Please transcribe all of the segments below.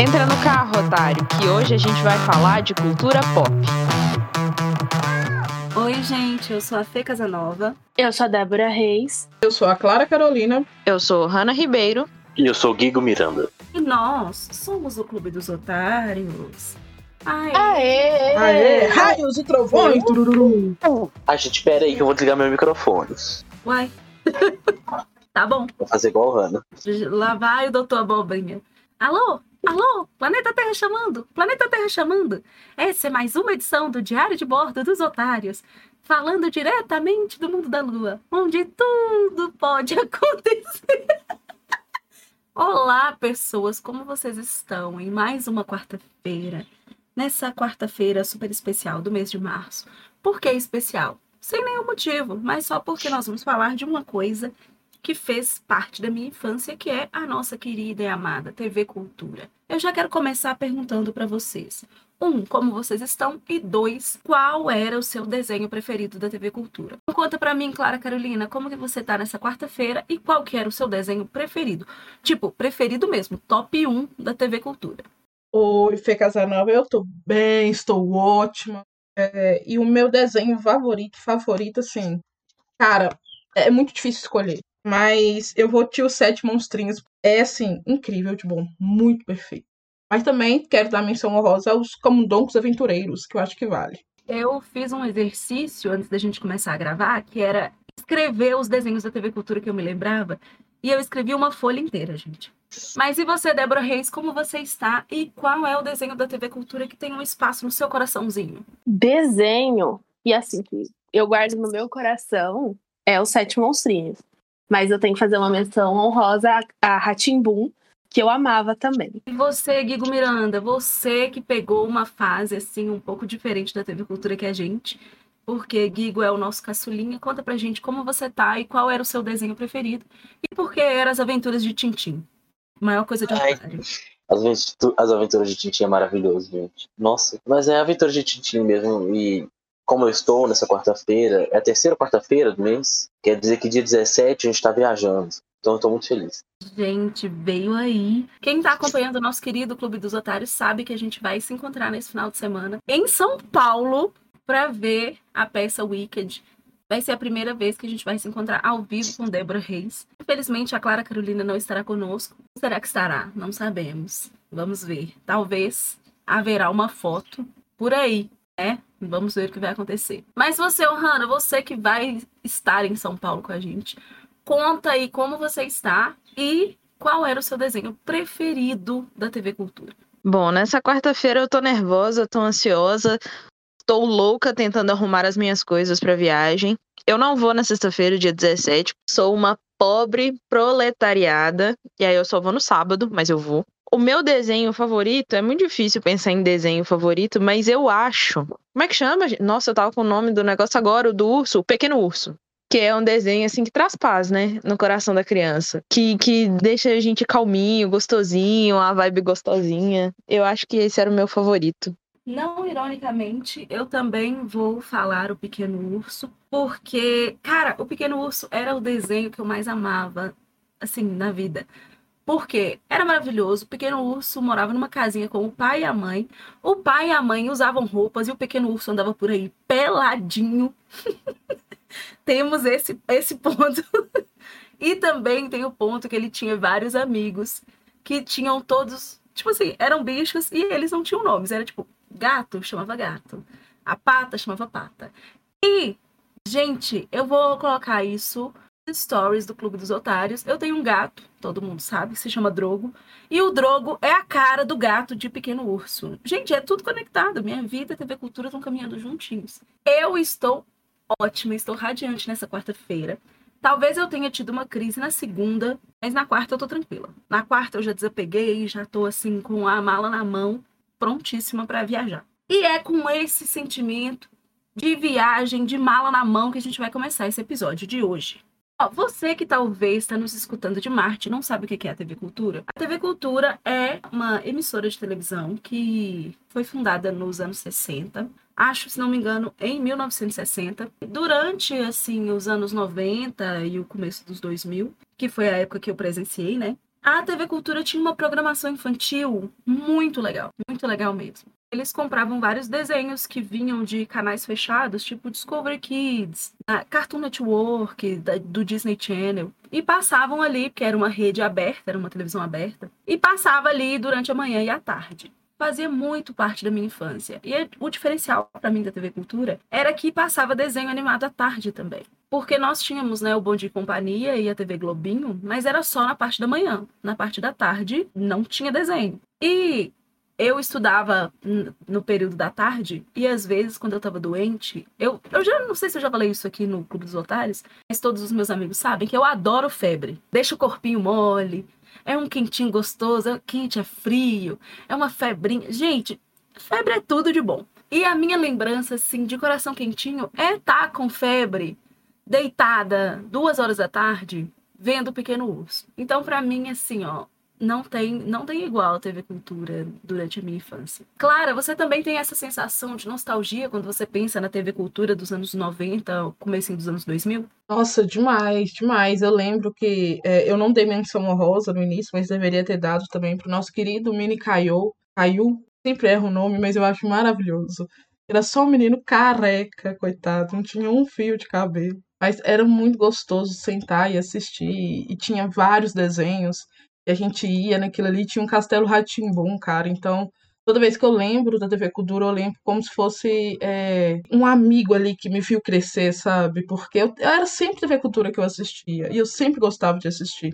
Entra no carro, otário, que hoje a gente vai falar de cultura pop. Oi, gente, eu sou a Fê Casanova. Eu sou a Débora Reis. Eu sou a Clara Carolina. Eu sou Hanna Ribeiro. E eu sou o Guigo Miranda. E nós somos o Clube dos Otários. Aê! Aê! Aê! Raios e trovões! A gente, pera aí que eu vou desligar meu microfone. Uai. tá bom. Vou fazer igual o Hanna. Lá vai o doutor Abobrinha. Alô? Alô? Planeta Terra chamando? Planeta Terra chamando? Essa é mais uma edição do Diário de Bordo dos Otários, falando diretamente do mundo da Lua, onde tudo pode acontecer. Olá, pessoas, como vocês estão? Em mais uma quarta-feira, nessa quarta-feira super especial do mês de março. Por que especial? Sem nenhum motivo, mas só porque nós vamos falar de uma coisa que fez parte da minha infância, que é a nossa querida e amada TV Cultura. Eu já quero começar perguntando para vocês. Um, como vocês estão? E dois, qual era o seu desenho preferido da TV Cultura? Conta para mim, Clara Carolina, como que você tá nessa quarta-feira e qual que era o seu desenho preferido? Tipo, preferido mesmo, top 1 da TV Cultura. Oi, Fê Casanova, eu tô bem, estou ótima. É, e o meu desenho favorito, favorito, assim, cara, é muito difícil escolher. Mas eu vou te os Sete Monstrinhos. É, assim, incrível de bom. Muito perfeito. Mas também quero dar menção honrosa aos Camundongos Aventureiros, que eu acho que vale. Eu fiz um exercício antes da gente começar a gravar, que era escrever os desenhos da TV Cultura que eu me lembrava. E eu escrevi uma folha inteira, gente. Mas e você, Débora Reis, como você está? E qual é o desenho da TV Cultura que tem um espaço no seu coraçãozinho? Desenho, e assim que eu guardo no meu coração, é os Sete Monstrinhos. Mas eu tenho que fazer uma menção honrosa a Ratimbum, que eu amava também. E você, Guigo Miranda, você que pegou uma fase assim um pouco diferente da TV Cultura que a gente, porque Guigo é o nosso caçulinha, conta pra gente como você tá e qual era o seu desenho preferido e por que eram as aventuras de Tintim. Maior coisa de Ai. otário. As, as aventuras de Tintin é maravilhoso, gente. Nossa, mas é a aventura de Tintin mesmo. E como eu estou nessa quarta-feira, é a terceira quarta-feira do mês, quer dizer que dia 17 a gente tá viajando. Então eu tô muito feliz. Gente, veio aí. Quem tá acompanhando o nosso querido Clube dos Otários sabe que a gente vai se encontrar nesse final de semana em São Paulo para ver a peça Wicked. Vai ser a primeira vez que a gente vai se encontrar ao vivo com Débora Reis. Infelizmente, a Clara Carolina não estará conosco. Será que estará? Não sabemos. Vamos ver. Talvez haverá uma foto por aí, né? Vamos ver o que vai acontecer. Mas você, Ohana, você que vai estar em São Paulo com a gente, conta aí como você está e qual era o seu desenho preferido da TV Cultura. Bom, nessa quarta-feira eu tô nervosa, tô ansiosa, tô louca tentando arrumar as minhas coisas pra viagem. Eu não vou na sexta-feira, dia 17. Sou uma pobre proletariada. E aí eu só vou no sábado, mas eu vou. O meu desenho favorito, é muito difícil pensar em desenho favorito, mas eu acho. Como é que chama? Nossa, eu tava com o nome do negócio agora, o do urso, o Pequeno Urso. Que é um desenho assim que traz paz, né? No coração da criança. Que, que deixa a gente calminho, gostosinho, uma vibe gostosinha. Eu acho que esse era o meu favorito. Não ironicamente, eu também vou falar o Pequeno Urso, porque, cara, o Pequeno Urso era o desenho que eu mais amava, assim, na vida. Porque era maravilhoso, o Pequeno Urso morava numa casinha com o pai e a mãe. O pai e a mãe usavam roupas e o Pequeno Urso andava por aí peladinho. Temos esse, esse ponto. e também tem o ponto que ele tinha vários amigos que tinham todos, tipo assim, eram bichos e eles não tinham nomes. Era tipo, gato chamava gato, a pata chamava pata. E, gente, eu vou colocar isso stories do Clube dos Otários. Eu tenho um gato, todo mundo sabe, que se chama Drogo. E o Drogo é a cara do gato de Pequeno Urso. Gente, é tudo conectado. Minha vida e TV Cultura estão caminhando juntinhos. Eu estou ótima, estou radiante nessa quarta-feira. Talvez eu tenha tido uma crise na segunda, mas na quarta eu tô tranquila. Na quarta eu já desapeguei, já tô assim com a mala na mão, prontíssima para viajar. E é com esse sentimento de viagem, de mala na mão que a gente vai começar esse episódio de hoje. Ó, você que talvez está nos escutando de Marte não sabe o que é a TV Cultura. A TV Cultura é uma emissora de televisão que foi fundada nos anos 60. Acho, se não me engano, em 1960. Durante, assim, os anos 90 e o começo dos 2000, que foi a época que eu presenciei, né? A TV Cultura tinha uma programação infantil muito legal, muito legal mesmo. Eles compravam vários desenhos que vinham de canais fechados, tipo Discovery Kids, Cartoon Network, do Disney Channel, e passavam ali, porque era uma rede aberta, era uma televisão aberta, e passava ali durante a manhã e a tarde fazia muito parte da minha infância. E o diferencial para mim da TV Cultura era que passava desenho animado à tarde também. Porque nós tínhamos, né, o Bom e Companhia e a TV Globinho, mas era só na parte da manhã. Na parte da tarde não tinha desenho. E eu estudava no período da tarde e às vezes quando eu tava doente, eu, eu já não sei se eu já falei isso aqui no Clube dos Otários, mas todos os meus amigos sabem que eu adoro febre. Deixa o corpinho mole, é um quentinho gostoso, é quente, é frio, é uma febrinha. Gente, febre é tudo de bom. E a minha lembrança, assim, de coração quentinho é estar tá com febre, deitada, duas horas da tarde, vendo o Pequeno Urso. Então, para mim, assim, ó, não tem, não tem igual a TV Cultura durante a minha infância. Clara, você também tem essa sensação de nostalgia quando você pensa na TV Cultura dos anos 90, começo dos anos 2000? Nossa, demais, demais. Eu lembro que é, eu não dei menção honrosa no início, mas deveria ter dado também pro nosso querido Mini Caio. Caio, sempre erro o nome, mas eu acho maravilhoso. Era só um menino careca, coitado, não tinha um fio de cabelo. Mas era muito gostoso sentar e assistir, e tinha vários desenhos e a gente ia naquilo ali, tinha um castelo Ratimbum, cara. Então, toda vez que eu lembro da TV Cultura, eu lembro como se fosse é, um amigo ali que me viu crescer, sabe? Porque eu, eu era sempre TV Cultura que eu assistia. E eu sempre gostava de assistir.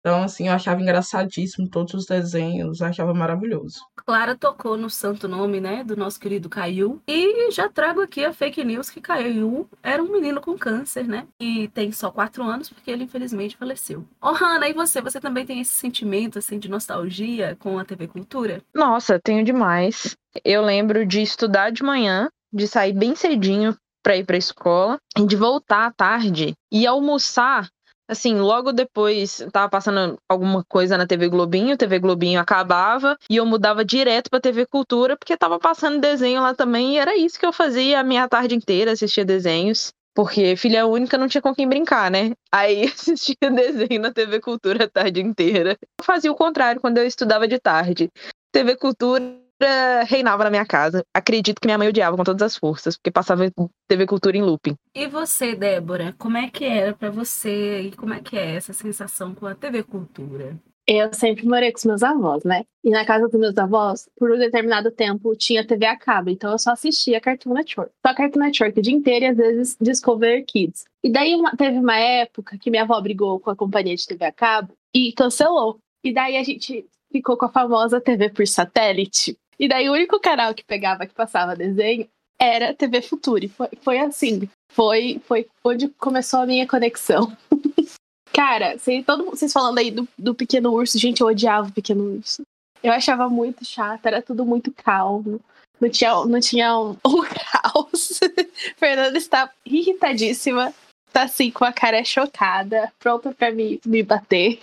Então, assim, eu achava engraçadíssimo todos os desenhos, achava maravilhoso. Clara tocou no santo nome, né, do nosso querido Caiu. E já trago aqui a fake news que Caiu era um menino com câncer, né? E tem só quatro anos porque ele infelizmente faleceu. Ô, oh, Hanna, e você? Você também tem esse sentimento, assim, de nostalgia com a TV Cultura? Nossa, tenho demais. Eu lembro de estudar de manhã, de sair bem cedinho para ir para a escola e de voltar à tarde e almoçar assim, logo depois tava passando alguma coisa na TV Globinho, TV Globinho acabava e eu mudava direto pra TV Cultura porque tava passando desenho lá também e era isso que eu fazia a minha tarde inteira, assistia desenhos. Porque filha única não tinha com quem brincar, né? Aí assistia desenho na TV Cultura a tarde inteira. Eu fazia o contrário quando eu estudava de tarde. TV Cultura reinava na minha casa. Acredito que minha mãe odiava com todas as forças, porque passava TV Cultura em looping. E você, Débora, como é que era para você e como é que é essa sensação com a TV Cultura? Eu sempre morei com os meus avós, né? E na casa dos meus avós, por um determinado tempo, tinha TV a cabo, então eu só assistia Cartoon Network. Só Cartoon Network o dia inteiro e às vezes Discover Kids. E daí uma, teve uma época que minha avó brigou com a companhia de TV a cabo e cancelou. E daí a gente ficou com a famosa TV por satélite. E daí o único canal que pegava, que passava desenho, era TV Future. Foi, foi assim. Foi, foi onde começou a minha conexão. Cara, vocês, todo, vocês falando aí do, do Pequeno Urso, gente, eu odiava o Pequeno Urso. Eu achava muito chato, era tudo muito calmo. Não tinha, não tinha um, um caos. Fernanda está irritadíssima. Tá assim, com a cara chocada, pronta pra me, me bater.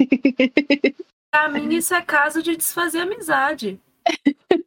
Pra mim, isso é caso de desfazer amizade.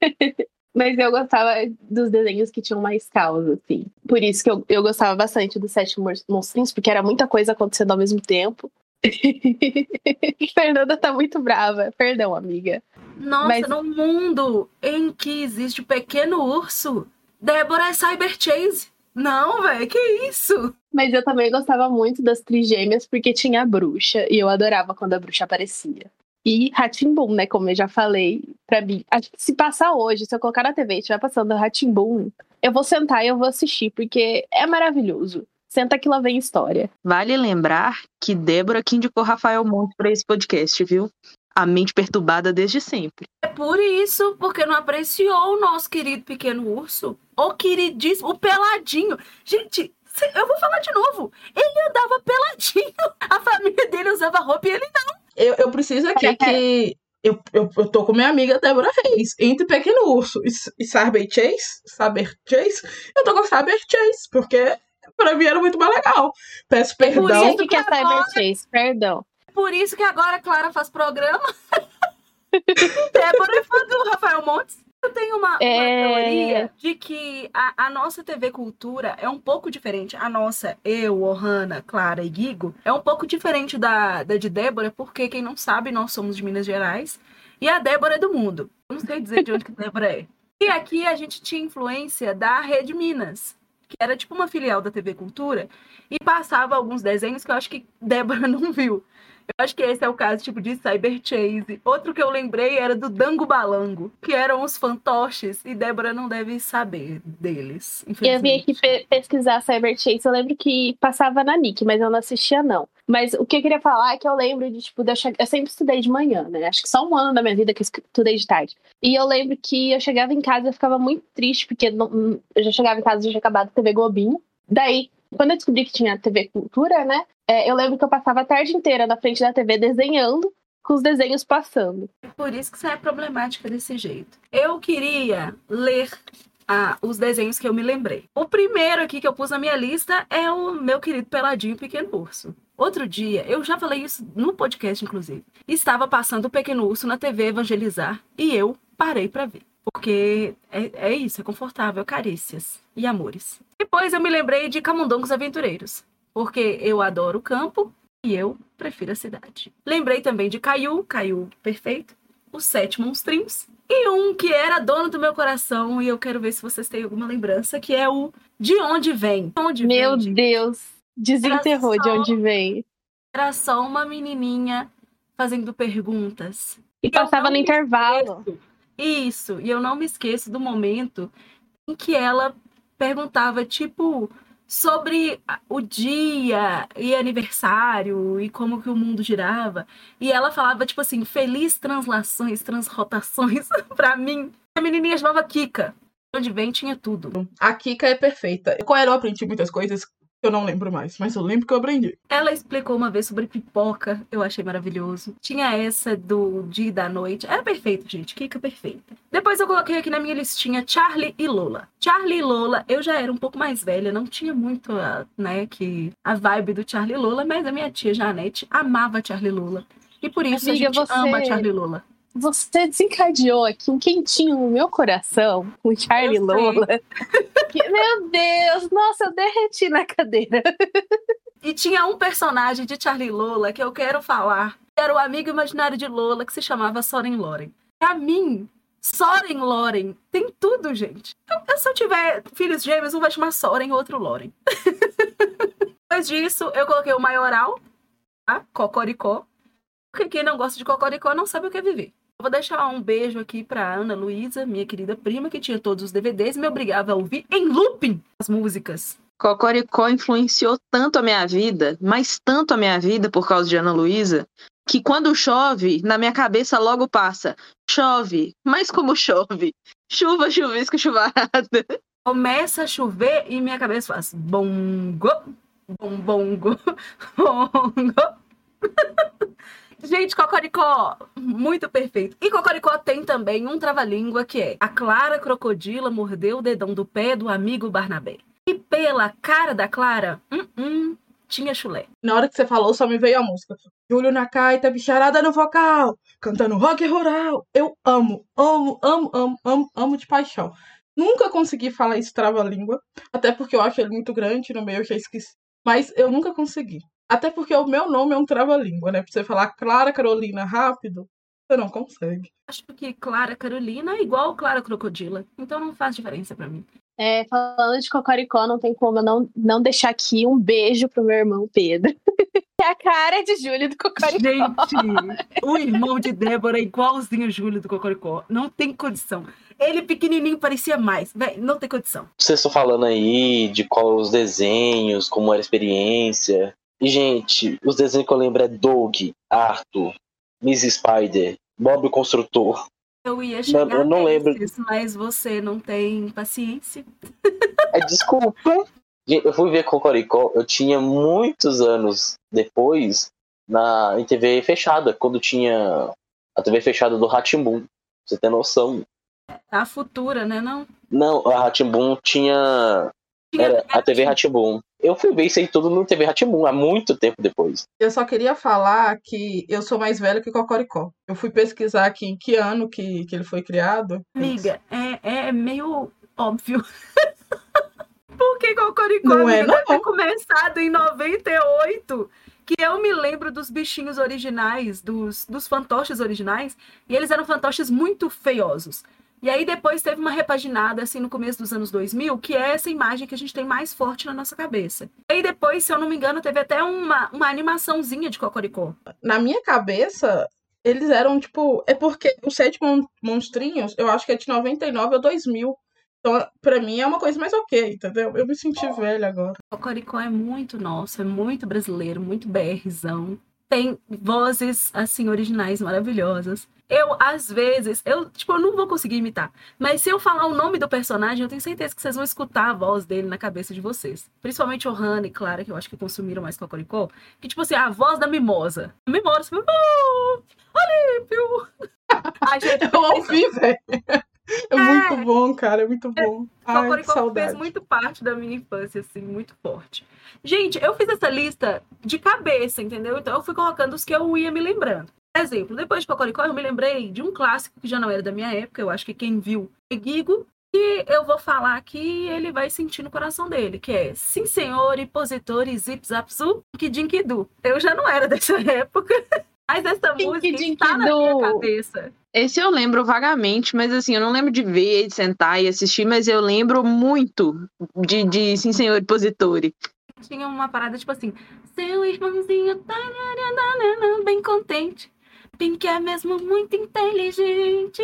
Mas eu gostava dos desenhos que tinham mais causa, assim. Por isso que eu, eu gostava bastante dos Sete Monstrinhos, porque era muita coisa acontecendo ao mesmo tempo. Fernanda tá muito brava. Perdão, amiga. Nossa, Mas... no mundo em que existe o pequeno urso, Débora é Cyber Chase. Não, velho, que isso? Mas eu também gostava muito das trigêmeas porque tinha a bruxa e eu adorava quando a bruxa aparecia. E Ratimbum, né? Como eu já falei, pra mim. Acho que se passar hoje, se eu colocar na TV e estiver passando Ratimbum, eu vou sentar e eu vou assistir, porque é maravilhoso. Senta que lá vem história. Vale lembrar que Débora que indicou Rafael Monte para esse podcast, viu? A mente perturbada desde sempre. É por isso, porque não apreciou o nosso querido pequeno urso. O queridíssimo, o peladinho. Gente, eu vou falar de novo. Ele andava peladinho. A família dele usava roupa e ele não. Eu, eu preciso aqui é, que. Eu, eu, eu tô com minha amiga Débora Reis. Entre Pequeno Urso e, e Saber Chase, Saber Chase, eu tô com Saber Chase, porque pra mim era muito mais legal. Peço perdão. Por isso que é Cyber Chase, perdão. Por isso que agora a Clara faz programa. Débora é fã do Rafael Montes. Eu tenho uma, uma É. teoria de que a, a nossa TV Cultura é um pouco diferente. A nossa, eu, Ohana, Clara e Guigo, é um pouco diferente da, da de Débora, porque quem não sabe, nós somos de Minas Gerais e a Débora é do mundo. Eu não sei dizer de onde que a Débora é. E aqui a gente tinha influência da Rede Minas, que era tipo uma filial da TV Cultura, e passava alguns desenhos que eu acho que Débora não viu. Eu acho que esse é o caso, tipo, de Cyber Chase. Outro que eu lembrei era do Dango Balango, que eram os fantoches, e Débora não deve saber deles. Eu vim aqui pe- pesquisar Cyber Chase. Eu lembro que passava na Nick, mas eu não assistia, não. Mas o que eu queria falar é que eu lembro de, tipo, de eu, che- eu sempre estudei de manhã, né? Acho que só um ano da minha vida que eu estudei de tarde. E eu lembro que eu chegava em casa e eu ficava muito triste, porque não- eu já chegava em casa e já tinha acabado a TV Globinho. Daí, quando eu descobri que tinha TV Cultura, né? É, eu lembro que eu passava a tarde inteira na frente da TV desenhando, com os desenhos passando. Por isso que você é problemática desse jeito. Eu queria ler ah, os desenhos que eu me lembrei. O primeiro aqui que eu pus na minha lista é o meu querido Peladinho Pequeno Urso. Outro dia, eu já falei isso no podcast, inclusive. Estava passando o Pequeno Urso na TV Evangelizar e eu parei pra ver. Porque é, é isso, é confortável, carícias e amores. Depois eu me lembrei de Camundongos Aventureiros. Porque eu adoro o campo e eu prefiro a cidade. Lembrei também de Caiu, Caiu perfeito, os Sete Monstrinhos, e um que era dono do meu coração, e eu quero ver se vocês têm alguma lembrança, que é o De Onde Vem. De Onde Meu vem? Deus! Desenterrou Era de só- onde vem. Era só uma menininha fazendo perguntas. E eu passava no intervalo. Isso, Isso, e eu não me esqueço do momento em que ela perguntava, tipo, sobre o dia e aniversário e como que o mundo girava. E ela falava, tipo assim, feliz translações, transrotações pra mim. A menininha chamava Kika. Onde vem tinha tudo. A Kika é perfeita. Com ela eu aprendi muitas coisas eu não lembro mais, mas eu lembro que eu aprendi. Ela explicou uma vez sobre pipoca, eu achei maravilhoso. Tinha essa do dia e da noite. Era perfeito, gente. Kika perfeita. Depois eu coloquei aqui na minha listinha Charlie e Lola. Charlie e Lola, eu já era um pouco mais velha, não tinha muito, a, né, que a vibe do Charlie e Lola, mas a minha tia Janete amava Charlie e Lola. E por isso Amiga, a gente você- ama Charlie e Lola. Você desencadeou aqui um quentinho no meu coração com Charlie. Lola. Que- meu Deus, nossa, eu derreti na cadeira. E tinha um personagem de Charlie Lola que eu quero falar. Era o amigo imaginário de Lola que se chamava Soren Loren. Pra mim, Soren Loren tem tudo, gente. Eu- se eu tiver filhos gêmeos, um vai chamar Soren e outro Loren. Depois disso, eu coloquei o maioral, tá? Cocoricó. Porque quem não gosta de Cocoricó não sabe o que é viver. Vou deixar um beijo aqui pra Ana Luísa, minha querida prima, que tinha todos os DVDs e me obrigava a ouvir em looping as músicas. Cocoricó influenciou tanto a minha vida, mas tanto a minha vida por causa de Ana Luísa, que quando chove, na minha cabeça logo passa: chove, mas como chove? Chuva, chuvisco, chuvarada. começa a chover e minha cabeça faz bongo, bongo, bongo. Gente, Cocoricó, muito perfeito. E Cocoricó tem também um trava-língua que é a Clara Crocodila mordeu o dedão do pé do amigo Barnabé. E pela cara da Clara, hum, hum, tinha chulé. Na hora que você falou, só me veio a música. Júlio na caita, bicharada no vocal, cantando rock rural. Eu amo, amo, amo, amo, amo, amo de paixão. Nunca consegui falar esse trava-língua, até porque eu acho ele muito grande, no meio eu já esqueci. Mas eu nunca consegui. Até porque o meu nome é um trava-língua, né? Pra você falar Clara Carolina rápido, você não consegue. Acho que Clara Carolina é igual Clara Crocodila, então não faz diferença pra mim. É, falando de Cocoricó, não tem como eu não, não deixar aqui um beijo pro meu irmão Pedro. Que é a cara de Júlio do Cocoricó. Gente, o irmão de Débora é igualzinho o Júlio do Cocoricó. Não tem condição. Ele pequenininho parecia mais. Véi, não tem condição. Vocês estão falando aí de qual os desenhos, como era a experiência. E, gente, os desenhos que eu lembro é Doug, Arthur, Miss Spider, Bob o Construtor. Eu ia chegar eu não lembro. nesses, mas você não tem paciência. É, desculpa. Eu fui ver Cocoricó, eu tinha muitos anos depois na, em TV fechada, quando tinha a TV fechada do Ratimbum. Você tem noção? A futura, né? Não. Não, a Ratimbum tinha. Tinha Era a TV Ratimbum. Eu fui ver isso aí tudo no TV Ratimun há muito tempo depois. Eu só queria falar que eu sou mais velha que Cocoricó. Eu fui pesquisar aqui em que ano que, que ele foi criado. Amiga, é, é meio óbvio. Porque Cocoricó Não é, amiga, deve ter não. começado em 98. Que eu me lembro dos bichinhos originais, dos, dos fantoches originais, e eles eram fantoches muito feiosos. E aí depois teve uma repaginada, assim, no começo dos anos 2000, que é essa imagem que a gente tem mais forte na nossa cabeça. E aí depois, se eu não me engano, teve até uma, uma animaçãozinha de Cocoricó. Na minha cabeça, eles eram tipo. É porque os Sete Mon- Monstrinhos, eu acho que é de 99 ou 2000. Então, pra mim, é uma coisa mais ok, entendeu? Eu me senti velha agora. Cocoricó é muito nosso, é muito brasileiro, muito BRzão. Tem vozes, assim, originais maravilhosas. Eu, às vezes, eu, tipo, eu não vou conseguir imitar. Mas se eu falar o nome do personagem, eu tenho certeza que vocês vão escutar a voz dele na cabeça de vocês. Principalmente o Hannah e Clara, que eu acho que consumiram mais Cocoricó. Que, tipo assim, a voz da Mimosa. Mimosa, "Oh, Olímpio! Ai, gente, Eu ouvi, velho. É muito bom, cara, é muito bom. Ai, que saudade. fez muito parte da minha infância, assim, muito forte. Gente, eu fiz essa lista de cabeça, entendeu? Então eu fui colocando os que eu ia me lembrando. Por exemplo, depois de Cocoricó, eu me lembrei de um clássico que já não era da minha época, eu acho que quem viu é Gigo, e eu vou falar que ele vai sentir no coração dele, que é Sim Senhor, Impositor e Zip Zapsu, Kidinkidu. Eu já não era dessa época, mas essa música está na minha cabeça. Esse eu lembro vagamente, mas assim, eu não lembro de ver, de sentar e assistir, mas eu lembro muito de, de Sim Senhor Depositore. tinha uma parada tipo assim: seu irmãozinho tá bem contente. Pink é mesmo muito inteligente.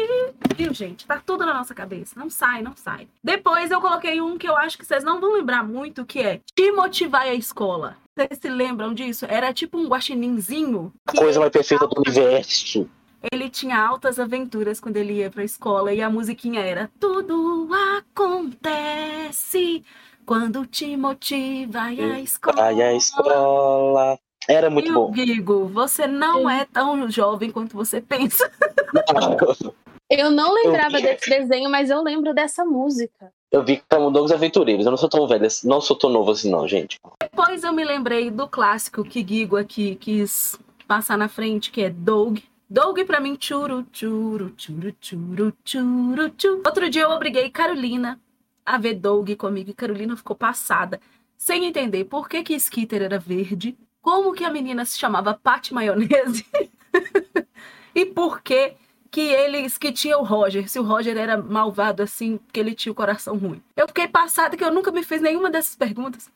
Viu, gente? Tá tudo na nossa cabeça. Não sai, não sai. Depois eu coloquei um que eu acho que vocês não vão lembrar muito, que é Timothy vai à escola. Vocês se lembram disso? Era tipo um guaxininzinho. A coisa mais perfeita do universo. ele tinha altas aventuras quando ele ia pra escola e a musiquinha era Tudo acontece quando Timothy vai à escola. Vai à escola. Era muito e bom. o Gigo, você não é tão jovem quanto você pensa. Eu não lembrava Eu- desse desenho, mas eu lembro dessa música. Eu vi Camundongos Aventureiros. Eu não sou tão velho, assim- não sou tão novo assim, não, gente. Depois eu me lembrei do clássico que Gigo aqui quis passar na frente, que é Doug. Doug pra mim, churu, churu, churu, churu, churu, churu. Outro dia eu obriguei Carolina a ver Doug comigo e Carolina ficou passada, sem entender por que que Skitter era verde, como que a menina se chamava Pat Maionese e por que que eles que tinha o Roger, se o Roger era malvado assim, que ele tinha o coração ruim. Eu fiquei passada que eu nunca me fiz nenhuma dessas perguntas.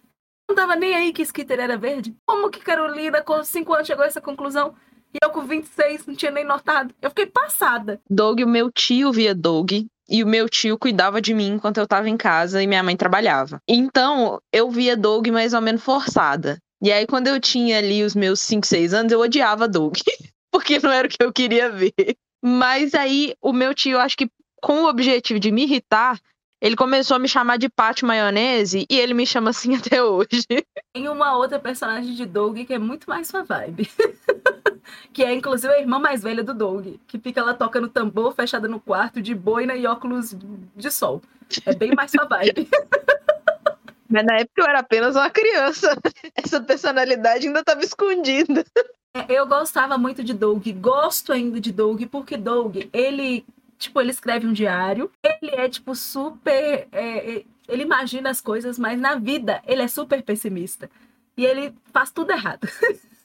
Não tava nem aí que Skitter era verde. Como que Carolina, com 5 anos, chegou a essa conclusão? E eu com 26 não tinha nem notado. Eu fiquei passada. Doug, o meu tio via Doug. E o meu tio cuidava de mim enquanto eu tava em casa e minha mãe trabalhava. Então, eu via Doug mais ou menos forçada. E aí, quando eu tinha ali os meus 5, 6 anos, eu odiava Doug. Porque não era o que eu queria ver. Mas aí, o meu tio, acho que com o objetivo de me irritar, ele começou a me chamar de Pátio Maionese e ele me chama assim até hoje. Tem uma outra personagem de Doug que é muito mais sua vibe. que é, inclusive, a irmã mais velha do Doug. Que fica lá tocando tambor, fechada no quarto, de boina e óculos de sol. É bem mais sua vibe. Mas na época eu era apenas uma criança. Essa personalidade ainda estava escondida. É, Eu gostava muito de Doug, gosto ainda de Doug, porque Doug, ele, tipo, ele escreve um diário, ele é, tipo, super. é, é, ele imagina as coisas, mas na vida ele é super pessimista. E ele faz tudo errado.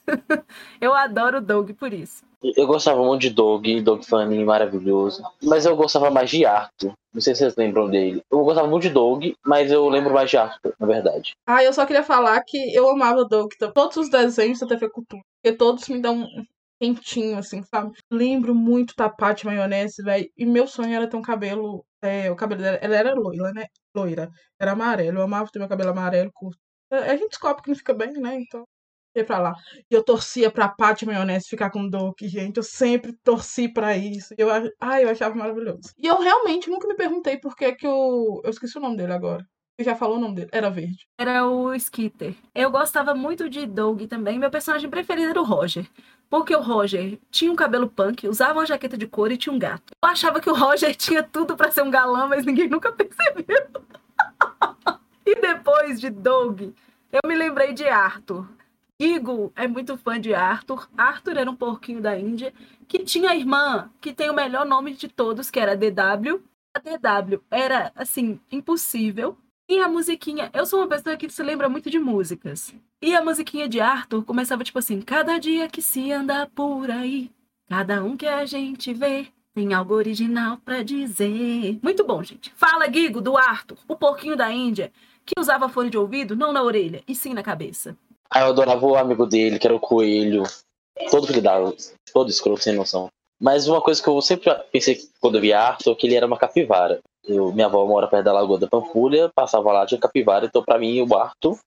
Eu adoro o Doug por isso. Eu gostava muito de Doug, Doug Funny, maravilhoso. Mas eu gostava mais de Arthur. Não sei se vocês lembram dele. Eu gostava muito de Doug, mas eu lembro mais de Arthur, na verdade. Ah, eu só queria falar que eu amava Doug. então, Todos os desenhos da TV Cultura. Porque todos me dão quentinho, assim, sabe? Lembro muito da Maionese, velho. E meu sonho era ter um cabelo. é, o cabelo dela. Ela era loira, né? Loira. Era amarelo. Eu amava ter meu cabelo amarelo curto. A gente descobre que não fica bem, né? Então. Ia pra lá. E eu torcia pra Paty Maionese ficar com Doug, gente. Eu sempre torci pra isso. E eu, ai, eu achava maravilhoso. E eu realmente nunca me perguntei por que que o. Eu esqueci o nome dele agora. Você já falou o nome dele? Era verde. Era o Skitter. Eu gostava muito de Doug também. Meu personagem preferido era o Roger. Porque o Roger tinha um cabelo punk, usava uma jaqueta de couro e tinha um gato. Eu achava que o Roger tinha tudo pra ser um galã, mas ninguém nunca percebeu. e depois de Doug, eu me lembrei de Arthur. Gigo é muito fã de Arthur. Arthur era um porquinho da Índia que tinha a irmã que tem o melhor nome de todos, que era DW. A DW era, assim, impossível. E a musiquinha, eu sou uma pessoa que se lembra muito de músicas. E a musiquinha de Arthur começava tipo assim: Cada dia que se anda por aí, cada um que a gente vê, tem algo original para dizer. Muito bom, gente. Fala, Gigo, do Arthur, o porquinho da Índia, que usava fone de ouvido não na orelha, e sim na cabeça. Ah, eu adorava o amigo dele, que era o coelho. Todo filho da todo escroto, sem noção. Mas uma coisa que eu sempre pensei quando eu via Arthur, que ele era uma capivara. Eu, minha avó mora perto da Lagoa da Pampulha, passava lá, tinha capivara, então pra mim o Arthur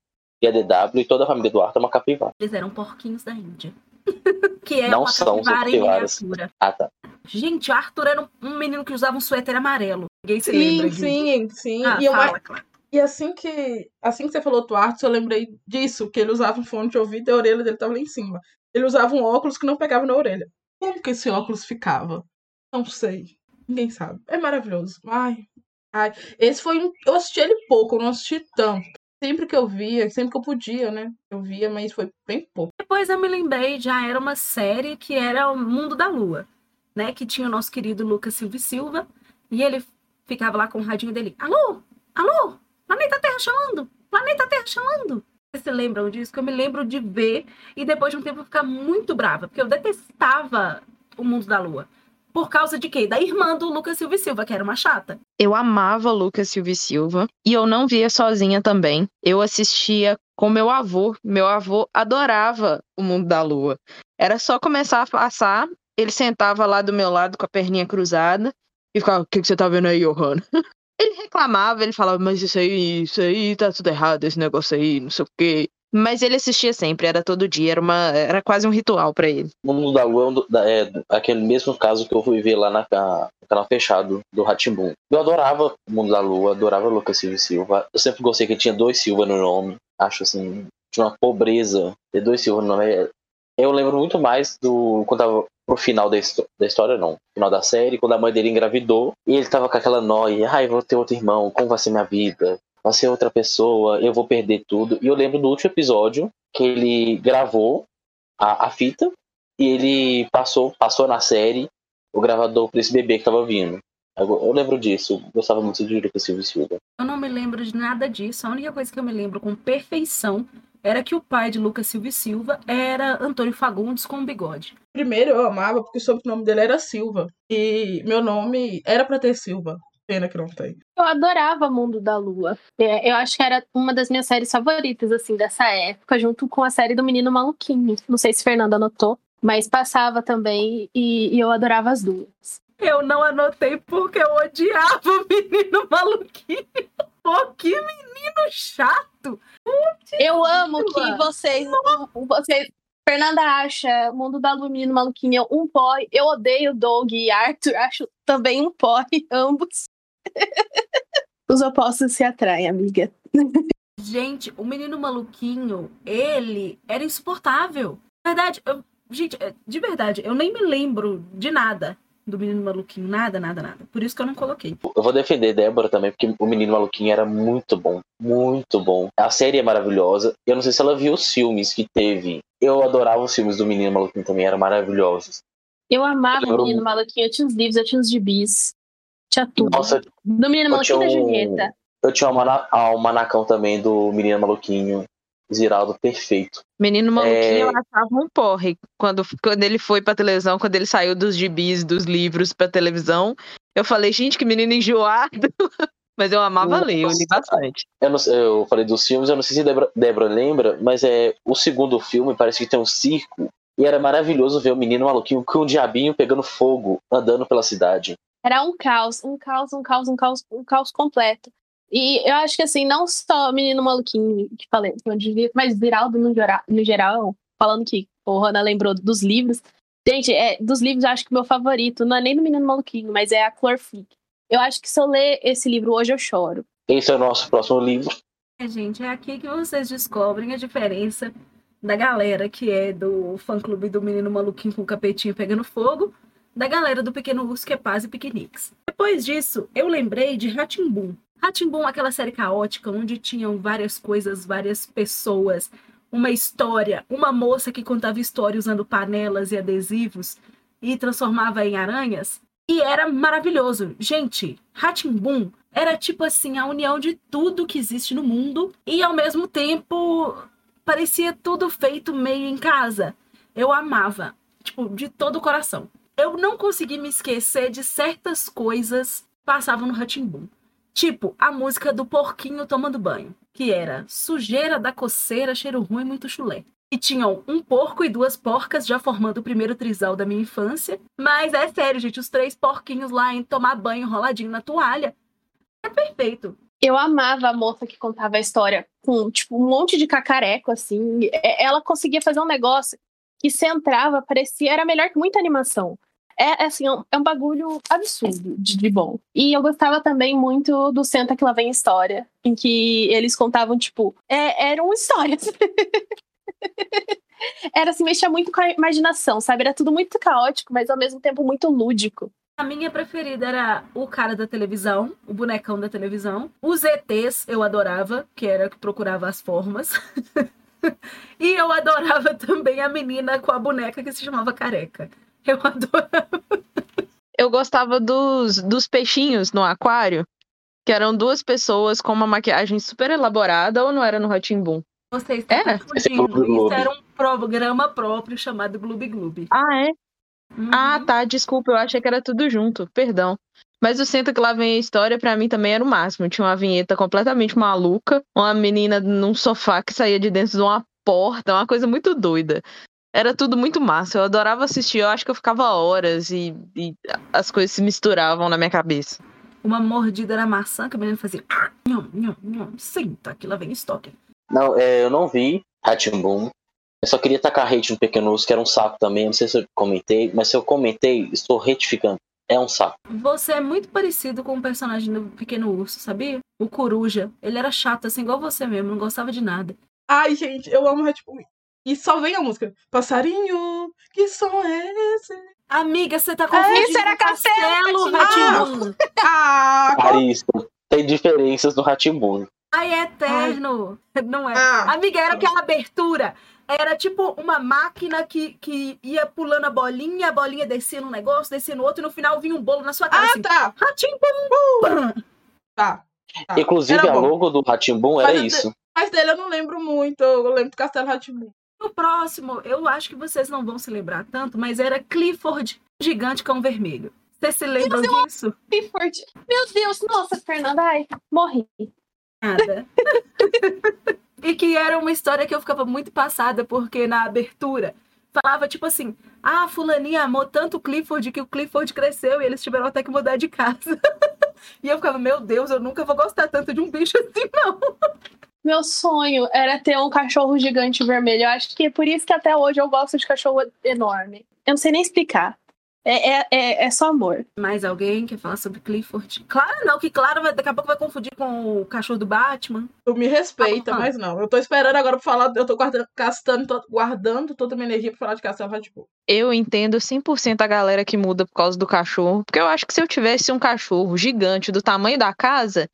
e a DW e toda a família do Arthur é uma capivara. Eles eram porquinhos da Índia. que é Não uma são, capivara em miniatura. Ah, tá. Gente, o Arthur era um, menino que usava um suéter amarelo. Ninguém se Sim, lembra. Gui. sim, sim. Ah, e, eu, fala, Clara. E assim que assim que você falou Arthur, eu lembrei disso, que ele usava um fone de ouvido e a orelha dele tava lá em cima. Ele usava um óculos que não pegava na orelha. Como que esse óculos ficava? Não sei. Ninguém sabe. É maravilhoso. Ai. Ai. Esse foi um. Eu assisti ele pouco, eu não assisti tanto. Sempre que eu via, sempre que eu podia, né? Eu via, mas foi bem pouco. Depois eu me lembrei, já era uma série que era o Mundo da Lua, né? Que tinha o nosso querido Lucas Silva Silva. E ele ficava lá com o radinho dele. Alô? Alô? Planeta Terra chamando! Planeta Terra chamando! Vocês se lembram disso? Que eu me lembro de ver e depois de um tempo ficar muito brava, porque eu detestava o Mundo da Lua. Por causa de quê? Da irmã do Lucas Silva e Silva, que era uma chata. Eu amava Lucas Silva e Silva e eu não via sozinha também. Eu assistia com meu avô. Meu avô adorava o Mundo da Lua. Era só começar a passar, ele sentava lá do meu lado com a perninha cruzada e ficava: O que, que você tá vendo aí, Johanna? Ele reclamava, ele falava: Mas isso aí, isso aí tá tudo errado, esse negócio aí, não sei o quê. Mas ele assistia sempre, era todo dia, era, uma, era quase um ritual pra ele. O Mundo da Lua é aquele mesmo caso que eu fui ver lá na, no canal fechado do Ratimbun. Eu adorava o Mundo da Lua, adorava Lucas Silva e Silva. Eu sempre gostei que tinha dois Silva no nome. Acho assim, tinha uma pobreza ter dois Silva no nome. É- Eu lembro muito mais do. Quando tava pro final da, histó- da história, não. Final da série, quando a mãe dele engravidou. E ele tava com aquela nóia. Ai, vou ter outro irmão, como vai ser minha vida? Vai ser outra pessoa, eu vou perder tudo. E eu lembro do último episódio que ele gravou a, a fita e ele passou, passou na série o gravador pra esse bebê que tava vindo. Eu, lembro disso, eu gostava muito de Silva e Silva. Eu não me lembro de nada disso. A única coisa que eu me lembro com perfeição era que o pai de Lucas Silva e Silva era Antônio Fagundes com bigode. Primeiro eu amava porque o sobrenome dele era Silva. E meu nome era pra ter Silva. Pena que não tem. Eu adorava Mundo da Lua. É, eu acho que era uma das minhas séries favoritas, assim, dessa época, junto com a série do Menino Maluquinho. Não sei se Fernanda anotou, mas passava também e, e eu adorava as duas. Eu não anotei porque eu odiava o menino maluquinho. Pô, que menino chato! Eu amo que Silva. vocês, vocês. Fernanda acha Mundo da Lua, Menino Maluquinho um pó. Eu odeio Doug e Arthur, acho também um pó, ambos. Os opostos se atraem, amiga. Gente, o menino maluquinho, ele era insuportável. Verdade, eu- gente, é, de verdade, eu nem me lembro de nada do menino maluquinho. Nada, nada, nada. Por isso que eu não coloquei. Eu vou defender Débora também, porque o Menino Maluquinho era muito bom. Muito bom. A série é maravilhosa. Eu não sei se ela viu os filmes que teve. Eu adorava os filmes do Menino Maluquinho também, eram maravilhosos. Eu amava Eu o Menino Maluquinho. Eu tinha os livros, eu tinha os gibis. Tinha tudo. Nossa, Do Menino Maluquinho e da um- Julieta. eu tinha o ah, o manacão também do Menino Maluquinho. Ziraldo perfeito. Menino maluquinho, É. eu achava um porre. Quando, quando ele foi pra televisão, quando ele saiu dos gibis, dos livros pra televisão, eu falei, gente, que menino enjoado. Mas eu amava Nossa. ler, eu li bastante. Eu, não eu falei dos filmes, eu não sei se Débora, Débora lembra, mas é o segundo filme parece que tem um circo. E era maravilhoso ver o menino maluquinho com um diabinho pegando fogo, andando pela cidade. Era um caos, um caos, um caos, um caos, um caos completo. E eu acho que assim, não só menino maluquinho que falei, que eu devia- mas Ziraldo no geral, no geral, falando que o Rana lembrou dos livros. Gente, é, dos livros eu acho que o meu favorito não é nem do menino maluquinho, mas é a Clorfic. Eu acho que se eu ler esse livro hoje eu choro. Esse é o nosso próximo livro. É, gente, é aqui que vocês descobrem a diferença da galera que é do fã-clube do menino maluquinho com o capetinho pegando fogo, da galera do pequeno urso que é paz e piqueniques. Depois disso, eu lembrei de Ratimbum. Ratimbun, aquela série caótica, onde tinham várias coisas, várias pessoas, uma história, uma moça que contava história usando panelas e adesivos e transformava em aranhas. E era maravilhoso. Gente, Ratimbun era tipo assim, a união de tudo que existe no mundo e ao mesmo tempo parecia tudo feito meio em casa. Eu amava, tipo, de todo o coração. Eu não consegui me esquecer de certas coisas que passavam no Ratimbun. Tipo, a música do porquinho tomando banho, que era sujeira da coceira, cheiro ruim, muito chulé. E tinham um porco e duas porcas já formando o primeiro trisal da minha infância. Mas é sério, gente, os três porquinhos lá em tomar banho enroladinho na toalha. É perfeito. Eu amava a moça que contava a história com, tipo, um monte de cacareco, assim. Ela conseguia fazer um negócio que centrava, parecia, era melhor que muita animação é, é assim, é um, é um bagulho absurdo de, de, bom. E eu gostava também muito do Senta Que Lá Vem História, em que eles contavam, tipo, é, eram histórias. Era assim, mexia muito com a imaginação, sabe? Era tudo muito caótico, mas ao mesmo tempo muito lúdico. A minha preferida era o cara da televisão, o bonecão da televisão. Os ETs eu adorava, que era que procurava as formas. e eu adorava também a menina com a boneca que se chamava Careca. Eu adorava. Eu gostava dos, dos peixinhos no aquário, que eram duas pessoas com uma maquiagem super elaborada, ou não era no Boom? Você está era? confundindo. Isso era um programa próprio chamado Gloob Gloob. Ah, é? Uhum. Ah, tá. Desculpa, eu achei que era tudo junto. Perdão. Mas o Senta que lá vem a história, para mim também era o máximo. Tinha uma vinheta completamente maluca, uma menina num sofá que saía de dentro de uma porta, uma coisa muito doida. Era tudo muito massa. Eu adorava assistir. Eu acho que eu ficava horas e, e as coisas se misturavam na minha cabeça. Uma mordida na maçã que a menina fazia. Nham, nham, nham, senta, que lá vem estoque. Não, é, eu não vi Boom. Eu só queria tacar hate no Pequeno Urso, que era um saco também. Não sei se eu comentei, mas se eu comentei, estou retificando. É um saco. Você é muito parecido com o personagem do Pequeno Urso, sabia? O Coruja. Ele era chato, assim, igual você mesmo, não gostava de nada. Ai, gente, eu amo Boom. E só vem a música. Passarinho, que som é esse? Amiga, você tá confundindo é, Isso era Castelo, Ratimbun. Ah, ah tem diferenças no Ratimbun. Ai, é eterno. Ai. Não é. Ah. Amiga, era aquela abertura. Era tipo uma máquina que, que ia pulando a bolinha, a bolinha descia num negócio, descia no outro, e no final vinha um bolo na sua cara. Ah, assim, tá. Ratimbun. Uh. Tá. tá. Inclusive, era a logo do Ratimbun era isso. Mas dele eu não lembro muito. Eu lembro do Castelo Ratimbun. No próximo, eu acho que vocês não vão se lembrar tanto, mas era Clifford, gigante cão vermelho. Vocês se lembram Deus, disso? Clifford. Meu Deus, nossa, Fernanda, ai, morri. Nada. e que era uma história que eu ficava muito passada, porque na abertura falava tipo assim: ah, Fulaninha amou tanto o Clifford que o Clifford cresceu e eles tiveram até que mudar de casa. e eu ficava, meu Deus, eu nunca vou gostar tanto de um bicho assim, não. Meu sonho era ter um cachorro gigante vermelho. Eu acho que é por isso que até hoje eu gosto de cachorro enorme. Eu não sei nem explicar. É, é, é, é, só amor. Mais alguém quer falar sobre Clifford? Claro não, que claro, vai, daqui a pouco vai confundir com o cachorro do Batman. Tu me respeita, ah, mas não. Eu tô esperando agora pra falar, eu tô guardando, gastando, guardando toda a minha energia pra falar de Castelo Radbull. Eu entendo 100% a galera que muda por causa do cachorro, porque eu acho que se eu tivesse um cachorro gigante do tamanho da casa,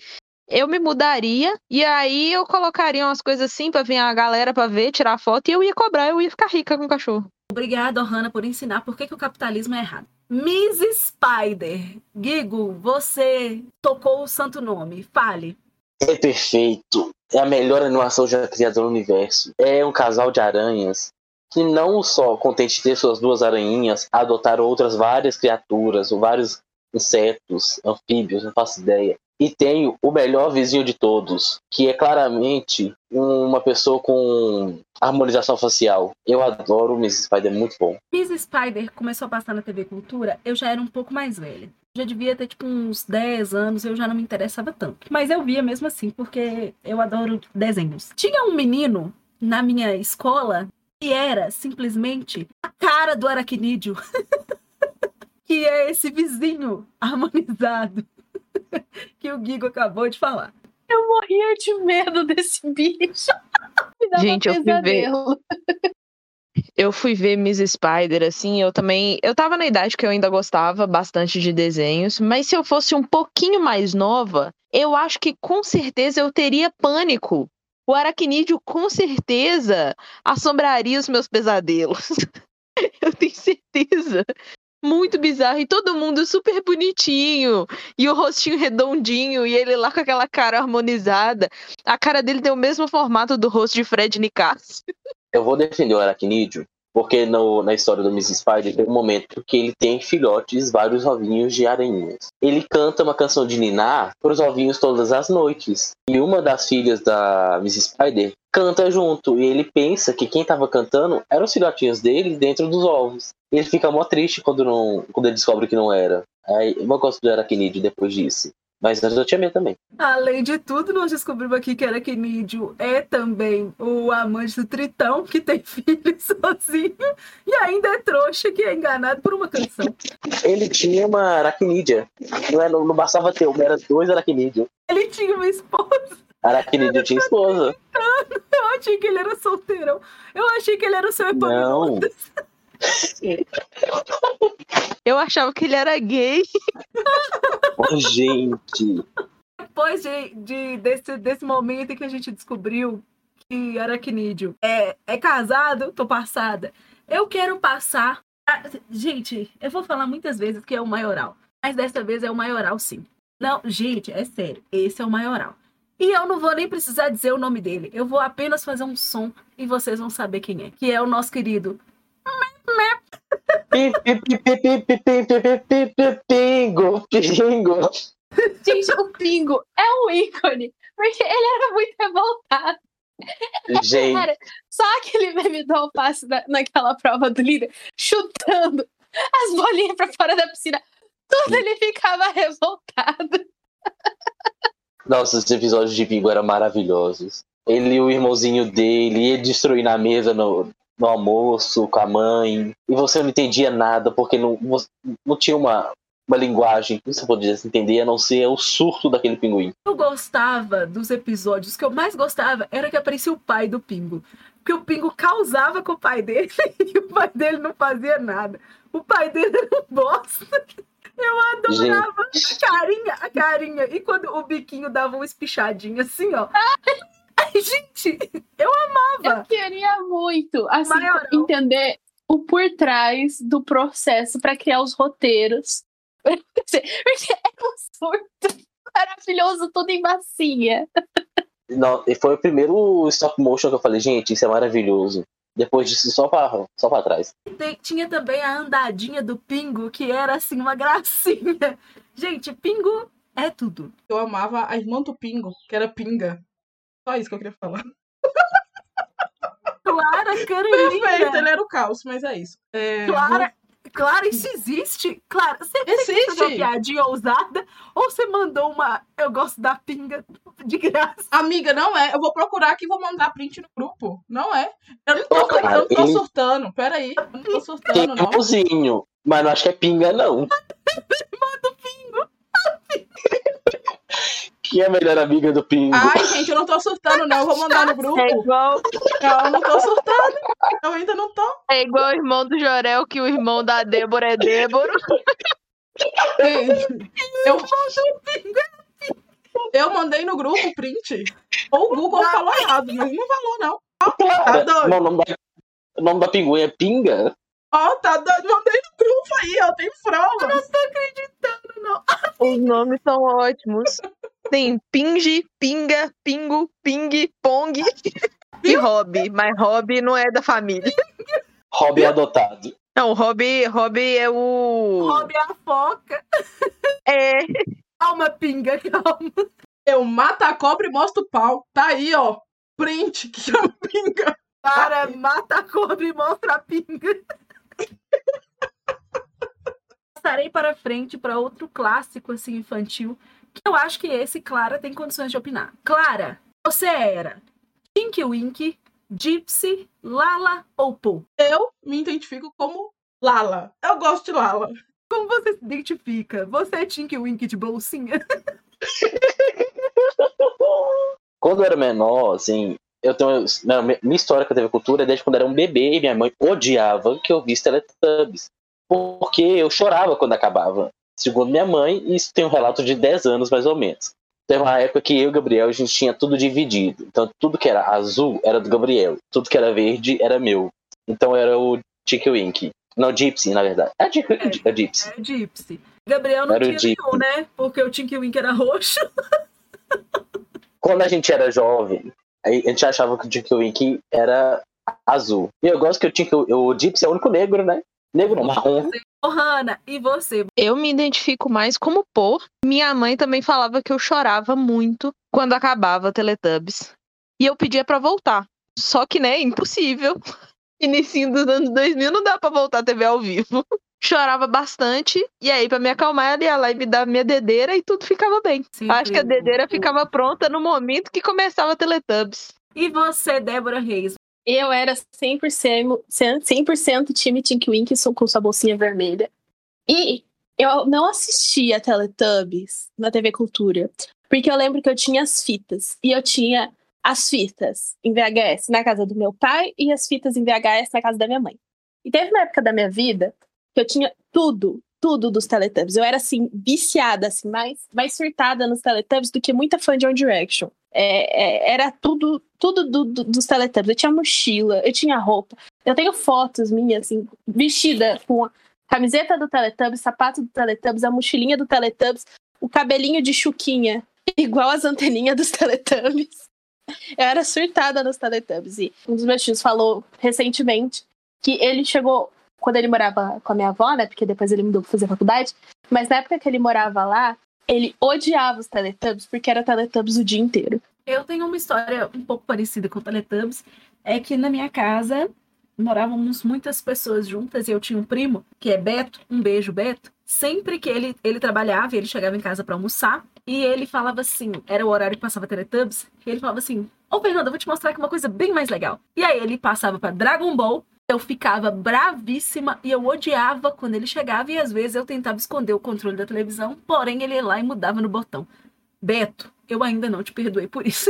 eu me mudaria e aí eu colocaria umas coisas assim pra vir a galera pra ver, tirar foto e eu ia cobrar, eu ia ficar rica com o cachorro. Obrigada, Hanna, por ensinar por que, que o capitalismo é errado. Miss Spider, Gigo, você tocou o santo nome. Fale. É perfeito. É a melhor animação já criada no universo. É um casal de aranhas que não só contente de ter suas duas aranhinhas, adotaram outras várias criaturas, ou vários insetos, anfíbios, não faço ideia. E tenho o melhor vizinho de todos, que é claramente uma pessoa com harmonização facial. Eu adoro o Miss Spider, é muito bom. Miss Spider começou a passar na TV Cultura, eu já era um pouco mais velha. Já devia ter tipo uns 10 anos, eu já não me interessava tanto. Mas eu via mesmo assim, porque eu adoro desenhos. Tinha um menino na minha escola que era simplesmente a cara do aracnídeo. que é esse vizinho harmonizado que o Guigo acabou de falar. Eu morria de medo desse bicho. Gente, eu fui ver. eu fui ver Miss Spider, assim, eu também. Eu tava na idade que eu ainda gostava bastante de desenhos, mas se eu fosse um pouquinho mais nova, eu acho que com certeza eu teria pânico. O aracnídeo com certeza assombraria os meus pesadelos. eu tenho certeza muito bizarro. E todo mundo super bonitinho. E o rostinho redondinho. E ele lá com aquela cara harmonizada. A cara dele tem o mesmo formato do rosto de Fred Nicásio. Eu vou defender o aracnídeo, porque no, na história do Miss Spider tem um momento que ele tem filhotes, vários ovinhos de aranhas. Ele canta uma canção de Niná para os ovinhos todas as noites. E uma das filhas da Miss Spider canta junto. E ele pensa que quem estava cantando eram os filhotinhos dele dentro dos ovos. E ele fica mó triste quando, não, quando ele descobre que não era. Aí eu gosto do aracnídeo depois disso. Mas antes eu tinha medo também. Além de tudo, nós descobrimos aqui que Aracnídeo é também o amante do Tritão, que tem filho sozinho, e ainda é trouxa que é enganado por uma canção. Ele tinha uma aracnídea. Não, é, não, não bastava ter uma, era dois aracnídeos. Ele tinha uma esposa. Aracnídeo tinha esposa. Eu achei que ele era solteirão. Eu achei que ele era o seu Não. Eu achava que ele era gay. Ô, gente. Depois de, de- desse, desse momento em que a gente descobriu que Aracnídeo é, é casado, tô passada. Eu quero passar. a- Gente, eu vou falar muitas vezes que é o maioral. Mas dessa vez é o maioral, sim. Não, gente, é sério. Esse é o maioral. E eu não vou nem precisar dizer o nome dele. Eu vou apenas fazer um som e vocês vão saber quem é. Que é o nosso querido. Pingo, pingo. Gente, o Pingo é um ícone. Porque ele era muito revoltado. Gente, Cara, só aquele meme do alface na, naquela prova do líder, chutando as bolinhas pra fora da piscina. Tudo ele ficava revoltado. nossa, os episódios de Pingo eram maravilhosos. Ele e o irmãozinho dele, ele destruindo a mesa no, no almoço com a mãe. E você não entendia nada, porque não, não tinha uma, uma linguagem que você podia entender, a não ser o surto daquele pinguim. Eu gostava dos episódios, que eu mais gostava era que aparecia o pai do Pingo. Porque o Pingo causava com o pai dele e o pai dele não fazia nada. O pai dele era um bosta. Eu adorava a carinha, a carinha. E quando o biquinho dava uma espichadinha assim, ó. Gente, eu Eu amava. queria muito assim, entender o por trás do processo para criar os roteiros. Porque é um surto maravilhoso, tudo em massinha. Não, e foi o primeiro stop motion que eu falei, gente, isso é maravilhoso. Depois disso, só pra, só pra trás. Tem- tinha também a andadinha do Pingo, que era assim, uma gracinha. Gente, Pingo é tudo. Eu amava a irmã do Pingo, que era Pinga. Só isso que eu queria falar. Clara Perfeito, Carolina. ele era o caos, mas é isso. É, Clara, Clara, isso existe? Clara, você fez uma Existe! piadinha ousada? Ou você mandou uma eu gosto da pinga de graça? Amiga, não é. Eu vou procurar aqui e vou mandar print no grupo. Não é. Eu não tô, eu não tô ele- surtando. Peraí. Eu não tô Tem surtando, não. irmãozinho, mas não acho que é pinga, não. Manda o pingo. Quem é a melhor amiga do pingo? Ai, gente, eu não tô surtando, não. Eu vou mandar no grupo. É igual, Não, eu não tô surtando. Eu ainda não tô. é igual o irmão do Jorel, que o irmão da Débora é Débora. Gente, eu, eu mandei no grupo o print. Ou o Google falou errado, mas não falou, não. Clara, tá doido. não, o nome da, o nome da pinguim é pinga? Ó, tá doido. Mandei no grupo aí, ó. Tem prova. Os nomes são ótimos. Tem Pinge, Pinga, Pingo, Ping, Pong e Hobby. Mas Hobby não é da família. Hobby adotado. Não, Hobby, Hobby é o. Robe a foca. É. Calma, pinga, calma. Eu mato a cobra e mostro o pau. Tá aí, ó. Print que é uma pinga. Para, mata a cobra e mostra a pinga. Passarei para frente para outro clássico assim infantil, eu acho que esse Clara tem condições de opinar. Clara, você era Tinky Winky, Gypsy, Lala ou Pooh? Eu me identifico como Lala. Eu gosto de Lala. Como você se identifica? Você é Tinky Winky de bolsinha? Quando eu era menor, assim, eu tenho. Não, minha história com a TV Cultura é desde quando era um bebê e minha mãe odiava que eu visse Teletubbies. Porque eu chorava quando acabava. Segundo minha mãe, isso tem um relato de 10 anos mais ou menos. Teve uma época que eu e o Gabriel a gente tinha tudo dividido. Então tudo que era azul era do Gabriel, tudo que era verde era meu. Então era o Tiki Wink. Não, Gypsy, na verdade. É. É, é Gypsy. É Gypsy. Gabriel não era tinha nenhum, né? Porque o Tinky Wink era roxo. Quando a gente era jovem, a gente achava que o Tinky Wink era azul. E eu gosto que o, Tinky, o Gypsy é o único negro, né? Negro não, marrom. Hanna, e você? Eu me identifico mais como Pô. Minha mãe também falava que eu chorava muito quando acabava Teletubbies. E eu pedia para voltar. Só que, né, impossível. Início dos anos 2000 não dá pra voltar a TV ao vivo. Chorava bastante, e aí, pra me acalmar, ela ia lá e me dar minha dedeira e tudo ficava bem. Sim, Acho que a dedeira ficava pronta no momento que começava Teletubbies. E você, Débora Reis? Eu era 100%, 100 time Tinky Winky com sua bolsinha vermelha. E eu não assistia Teletubbies na TV Cultura, porque eu lembro que eu tinha as fitas. E eu tinha as fitas em VHS na casa do meu pai e as fitas em VHS na casa da minha mãe. E teve uma época da minha vida que eu tinha tudo, tudo dos Teletubbies. Eu era, assim, viciada, assim, mais, mais surtada nos Teletubbies do que muita fã de One Direction. É, é, era tudo, tudo do, do, dos Teletubbies. Eu tinha mochila, eu tinha roupa. Eu tenho fotos minhas, assim, vestida com a camiseta do Teletubbies, sapato do Teletubbies, a mochilinha do Teletubbies, o cabelinho de chuquinha, igual as anteninhas dos Teletubbies. Eu era surtada nos Teletubbies. E um dos meus tios falou recentemente que ele chegou, quando ele morava com a minha avó, né? Porque depois ele mudou pra fazer faculdade. Mas na época que ele morava lá, ele odiava os Teletubbies porque era Teletubbies o dia inteiro. Eu tenho uma história um pouco parecida com Teletubbies. É que na minha casa morávamos muitas pessoas juntas e eu tinha um primo, que é Beto, um beijo, Beto. Sempre que ele, ele trabalhava, ele chegava em casa para almoçar, e ele falava assim, era o horário que passava Teletubbies, e ele falava assim, ô Fernanda, eu vou te mostrar aqui uma coisa bem mais legal. E aí ele passava para Dragon Ball, eu ficava bravíssima e eu odiava quando ele chegava e às vezes eu tentava esconder o controle da televisão, porém ele ia lá e mudava no botão. Beto, eu ainda não te perdoei por isso.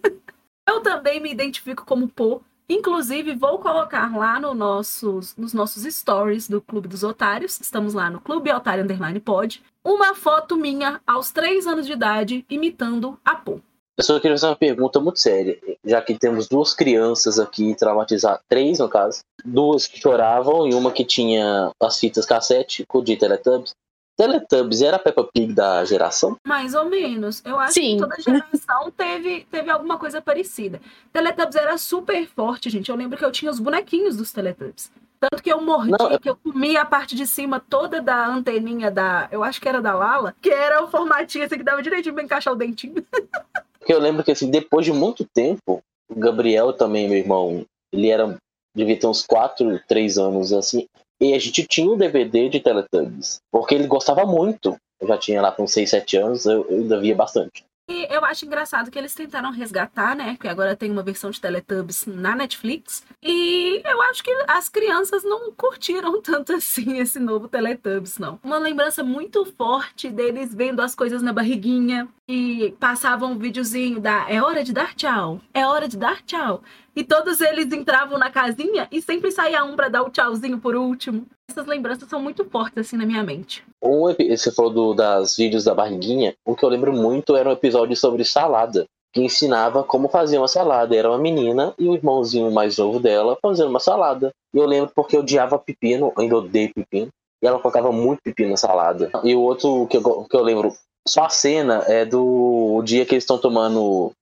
eu também me identifico como Pô, Inclusive, vou colocar lá no nossos, nos nossos stories do Clube dos Otários, estamos lá no Clube Otário Underline Pod, uma foto minha aos três anos de idade imitando a Pô. Eu só queria fazer uma pergunta muito séria, já que temos duas crianças aqui traumatizadas, três no caso, duas que choravam e uma que tinha as fitas cassete com de Teletubbies. Teletubbies era a Peppa Pig da geração? Mais ou menos. Eu acho Sim. que toda geração teve, teve alguma coisa parecida. Teletubbies era super forte, gente. Eu lembro que eu tinha os bonequinhos dos Teletubbies. Tanto que eu mordi, Não, que eu comia a parte de cima toda da anteninha da. Eu acho que era da Lala, que era o formatinho assim que dava direitinho pra encaixar o dentinho. Porque eu lembro que assim, depois de muito tempo, o Gabriel também, meu irmão, ele era. devia ter uns 4, 3 anos assim. E a gente tinha um DVD de Teletubbies, porque ele gostava muito. Eu já tinha lá com 6, 7 anos, eu, eu ainda via bastante. Eu acho engraçado que eles tentaram resgatar, né? Que agora tem uma versão de Teletubbies na Netflix. E eu acho que as crianças não curtiram tanto assim esse novo Teletubbies, não. Uma lembrança muito forte deles vendo as coisas na barriguinha e passavam um videozinho da é hora de dar tchau, é hora de dar tchau. E todos eles entravam na casinha e sempre saía um para dar o tchauzinho por último. Essas lembranças são muito fortes assim na minha mente. Um, você falou do, das vídeos da barriguinha. O que eu lembro muito era um episódio sobre salada, que ensinava como fazer uma salada. Era uma menina e o irmãozinho mais novo dela fazendo uma salada. E eu lembro porque eu odiava pepino, ainda odeio pepino. E ela colocava muito pepino na salada. E o outro que eu, que eu lembro só a cena é do dia que eles estão tomando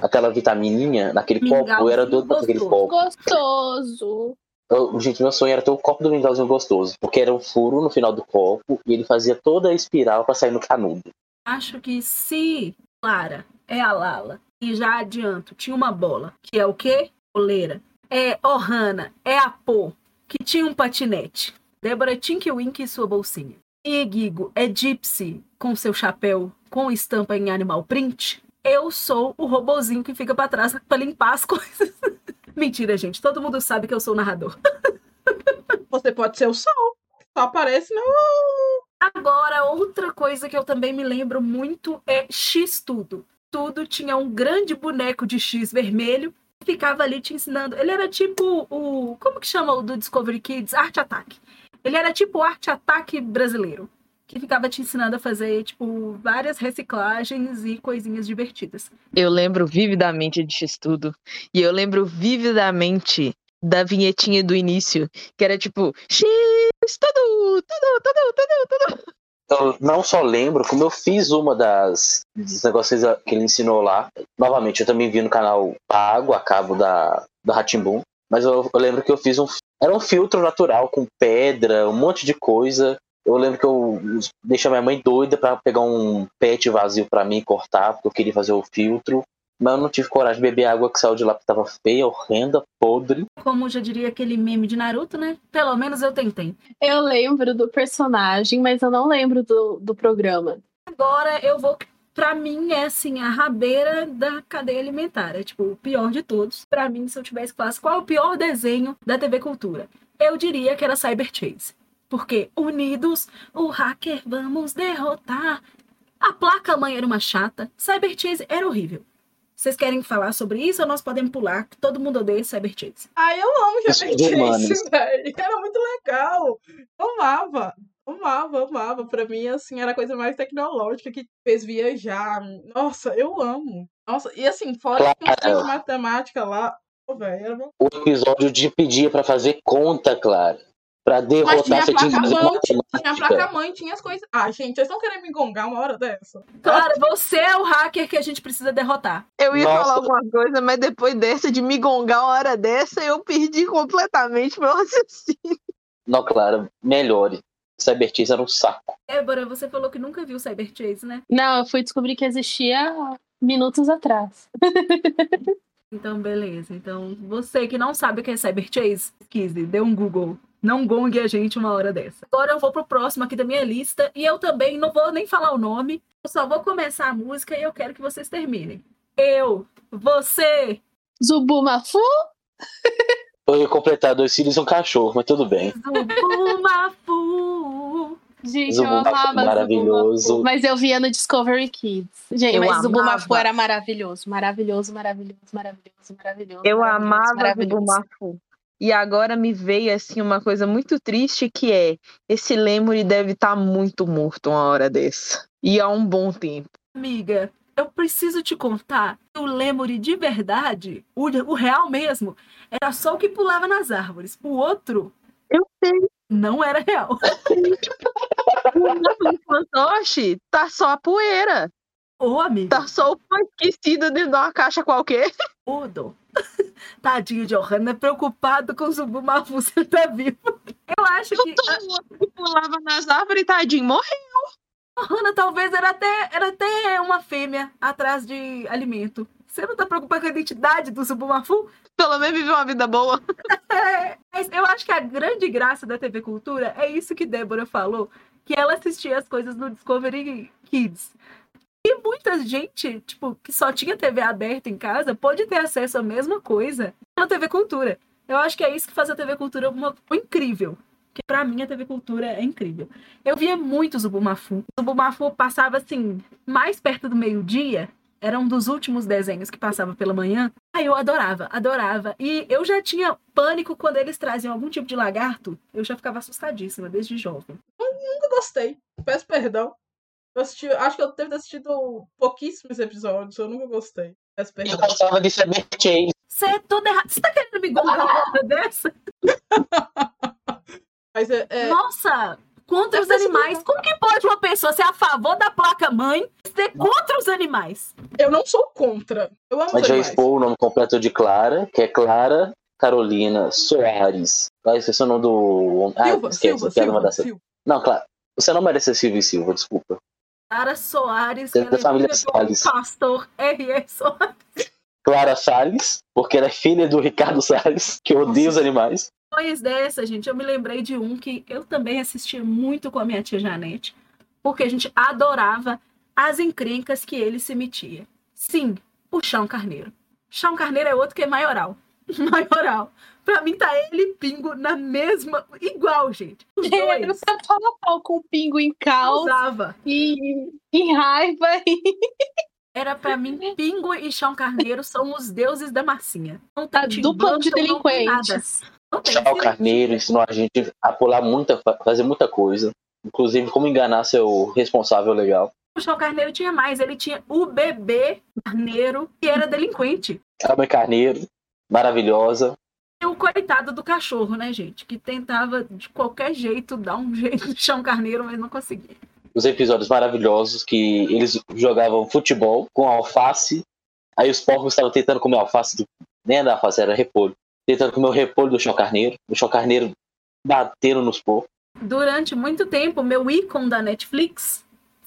aquela vitamininha naquele copo. Eu era doido pra aquele copo. Gostoso. Eu, gente, meu sonho era ter o copo do mingauzinho gostoso. Porque era um furo no final do copo e ele fazia toda a espiral para sair no canudo. Acho que se Clara é a Lala, e já adianto, tinha uma bola, que é o quê? Coleira. É Ohana, é a Pô, que tinha um patinete. Débora Tinkwink e sua bolsinha. E Gigo é Gypsy com seu chapéu com estampa em animal print. Eu sou o robozinho que fica para trás para limpar as coisas. Mentira, gente. Todo mundo sabe que eu sou o narrador. Você pode ser o sol. Só aparece no. Agora, outra coisa que eu também me lembro muito é X Tudo. tudo tinha um grande boneco de X vermelho que ficava ali te ensinando. Ele era tipo o. Como que chama o do Discovery Kids? Arte Attack. Ele era tipo o Arte Attack brasileiro. Que ficava te ensinando a fazer, tipo, várias reciclagens e coisinhas divertidas. Eu lembro vividamente de X-Tudo. E eu lembro vividamente da vinhetinha do início, que era tipo, X, tudo, tudo, tudo, tudo, tudo. Eu não só lembro, como eu fiz uma das dos negócios que ele ensinou lá. Novamente, eu também vi no canal pago, a cabo da, da Ratimbum. Mas eu, eu lembro que eu fiz um. Era um filtro natural com pedra, um monte de coisa. Eu lembro que eu deixei minha mãe doida para pegar um pet vazio para mim e cortar, porque eu queria fazer o filtro. Mas eu não tive coragem de beber água que saiu de lá porque tava feia, horrenda, podre. Como já diria aquele meme de Naruto, né? Pelo menos eu tentei. Eu lembro do personagem, mas eu não lembro do, do programa. Agora eu vou. Pra mim, é assim, a rabeira da cadeia alimentar. É tipo, o pior de todos. Pra mim, se eu tivesse classe, qual é o pior desenho da TV Cultura? Eu diria que era Cyber Chase. Porque unidos, o hacker vamos derrotar. A placa mãe era uma chata. Cyber Chase era horrível. Vocês querem falar sobre isso ou nós podemos pular? Que todo mundo odeia Cyber Chase. Ai, eu amo Isso Cyber. Chase, velho. Era muito legal. Eu amava. Amava, amava. Pra mim, assim, era a coisa mais tecnológica que fez viajar. Nossa, eu amo. Nossa, e assim, fora que Claro. de matemática lá. Pô, velho, era O episódio de pedir pra fazer conta, Clara. Pra Mas derrotar tinha você tinha que fazer placa-mão, tinha a placa-mãe, tinha as coisas. Ah, gente, vocês estão querendo me gongar uma hora dessa? Claro, você é o hacker que a gente precisa derrotar. Eu ia Nossa. falar alguma coisa, mas depois dessa, de me gongar uma hora dessa, eu perdi completamente meu raciocínio. Não, Clara, melhore. Cyber Chase era um saco. Débora, você falou que nunca viu Cyber Chase, né? Não, eu fui descobrir que existia minutos atrás. Então, beleza. Então, você que não sabe o que é Cyber Chase, pesquise, dê um Google. Não gongue a gente uma hora dessa. Agora eu vou pro próximo aqui da minha lista. E eu também não vou nem falar o nome. Eu só vou começar a música e eu quero que vocês terminem. Eu, você, Zubumafu? Eu ia completar dois filhos e um cachorro, mas tudo bem. Zubumafu. Gente, eu Zubumafu, amava maravilhoso. Zubumafu. Mas eu via no Discovery Kids. Gente, Eu mas amava. Zubumafu era maravilhoso. Maravilhoso, maravilhoso, maravilhoso, maravilhoso. Eu maravilhoso, amava o maravilhoso. Bumafu. E agora me veio assim uma coisa muito triste que é esse Lemuri deve estar muito morto uma hora dessa. E há um bom tempo. Amiga, eu preciso te contar que o Lemuri de verdade, o, o real mesmo, era só o que pulava nas árvores. O outro Eu sei. Não era real. O fantoche tá só a poeira. Ô, amiga, Tá só o pão esquecido dentro de uma caixa qualquer. Odo. Tadinho de Ohana, preocupado com o Zubumafu, você tá vivo. Eu acho que Que pulava nas árvores, tadinho, morreu. Ohana talvez era até, era até uma fêmea atrás de alimento. Você não tá preocupado com a identidade do Zubumafu? Pelo menos viveu uma vida boa. É, mas eu acho que a grande graça da TV Cultura é isso que Débora falou, que ela assistia as coisas no Discovery Kids. E muita gente, tipo, que só tinha TV aberta em casa, pode ter acesso à mesma coisa na TV Cultura. Eu acho que é isso que faz a TV Cultura uma, incrível. Porque pra mim a TV Cultura é incrível. Eu via muito Zubumafu. O Zubumafu passava assim, mais perto do meio-dia. Era um dos últimos desenhos que passava pela manhã. Aí eu adorava, adorava. E eu já tinha pânico quando eles traziam algum tipo de lagarto. Eu já ficava assustadíssima desde jovem. Nunca gostei. Peço perdão. Eu assisti, acho que eu devo ter assistido pouquíssimos episódios. Eu nunca gostei. Peço Eu perdão. gostava de Cyber Chase. Você é toda errada. Você tá querendo me gongar uma coisa dessa? Mas é, é, Nossa! Contra Eu os animais. Como que pode uma pessoa ser a favor da placa-mãe e ser contra os animais? eu não sou contra. Eu amo Mas os já animais. expor o nome completo de Clara, que é Clara Carolina Soares. Ah, esqueci o nome do. Ah, Silva, esquece, Silva, uma Silva, das- Silva. Não, claro. Você não merece ser Silva e Silva, desculpa. Clara Soares, Da- que da é família Salles. pastor R.E. Soares. Clara Salles, porque ela é filha do Ricardo Salles, que odeia os animais. Depois dessa, gente, eu me lembrei de um que eu também assistia muito com a minha tia Janete, porque a gente adorava as encrencas que ele se metia. Sim, o Chão Carneiro. Chão Carneiro é outro que é maioral. Maioral. Pra mim tá ele e Pingo na mesma. Igual, gente. Os dois. tá pau com o pingo em caos Usava. e em raiva. E... Era pra mim, Pingo e Chão Carneiro são os deuses da massinha. Não Tim dupla de delinquentes. Tchau Carneiro ensinou a gente a pular muita, fazer muita coisa. Inclusive como enganar seu responsável legal. O Chão Carneiro tinha mais. Ele tinha o bebê Carneiro, que era delinquente. A mãe Carneiro, maravilhosa. E o coitado do cachorro, né, gente? Que tentava de qualquer jeito dar um jeito de Chão Carneiro, mas não conseguia. Os episódios maravilhosos que eles jogavam futebol com alface. Aí os porcos estavam tentando comer alface. Do... Nem era alface, era repolho. Tentando comer o repolho do Chão Carneiro. O Chão Carneiro batendo nos porcos. Durante muito tempo, meu ícone da Netflix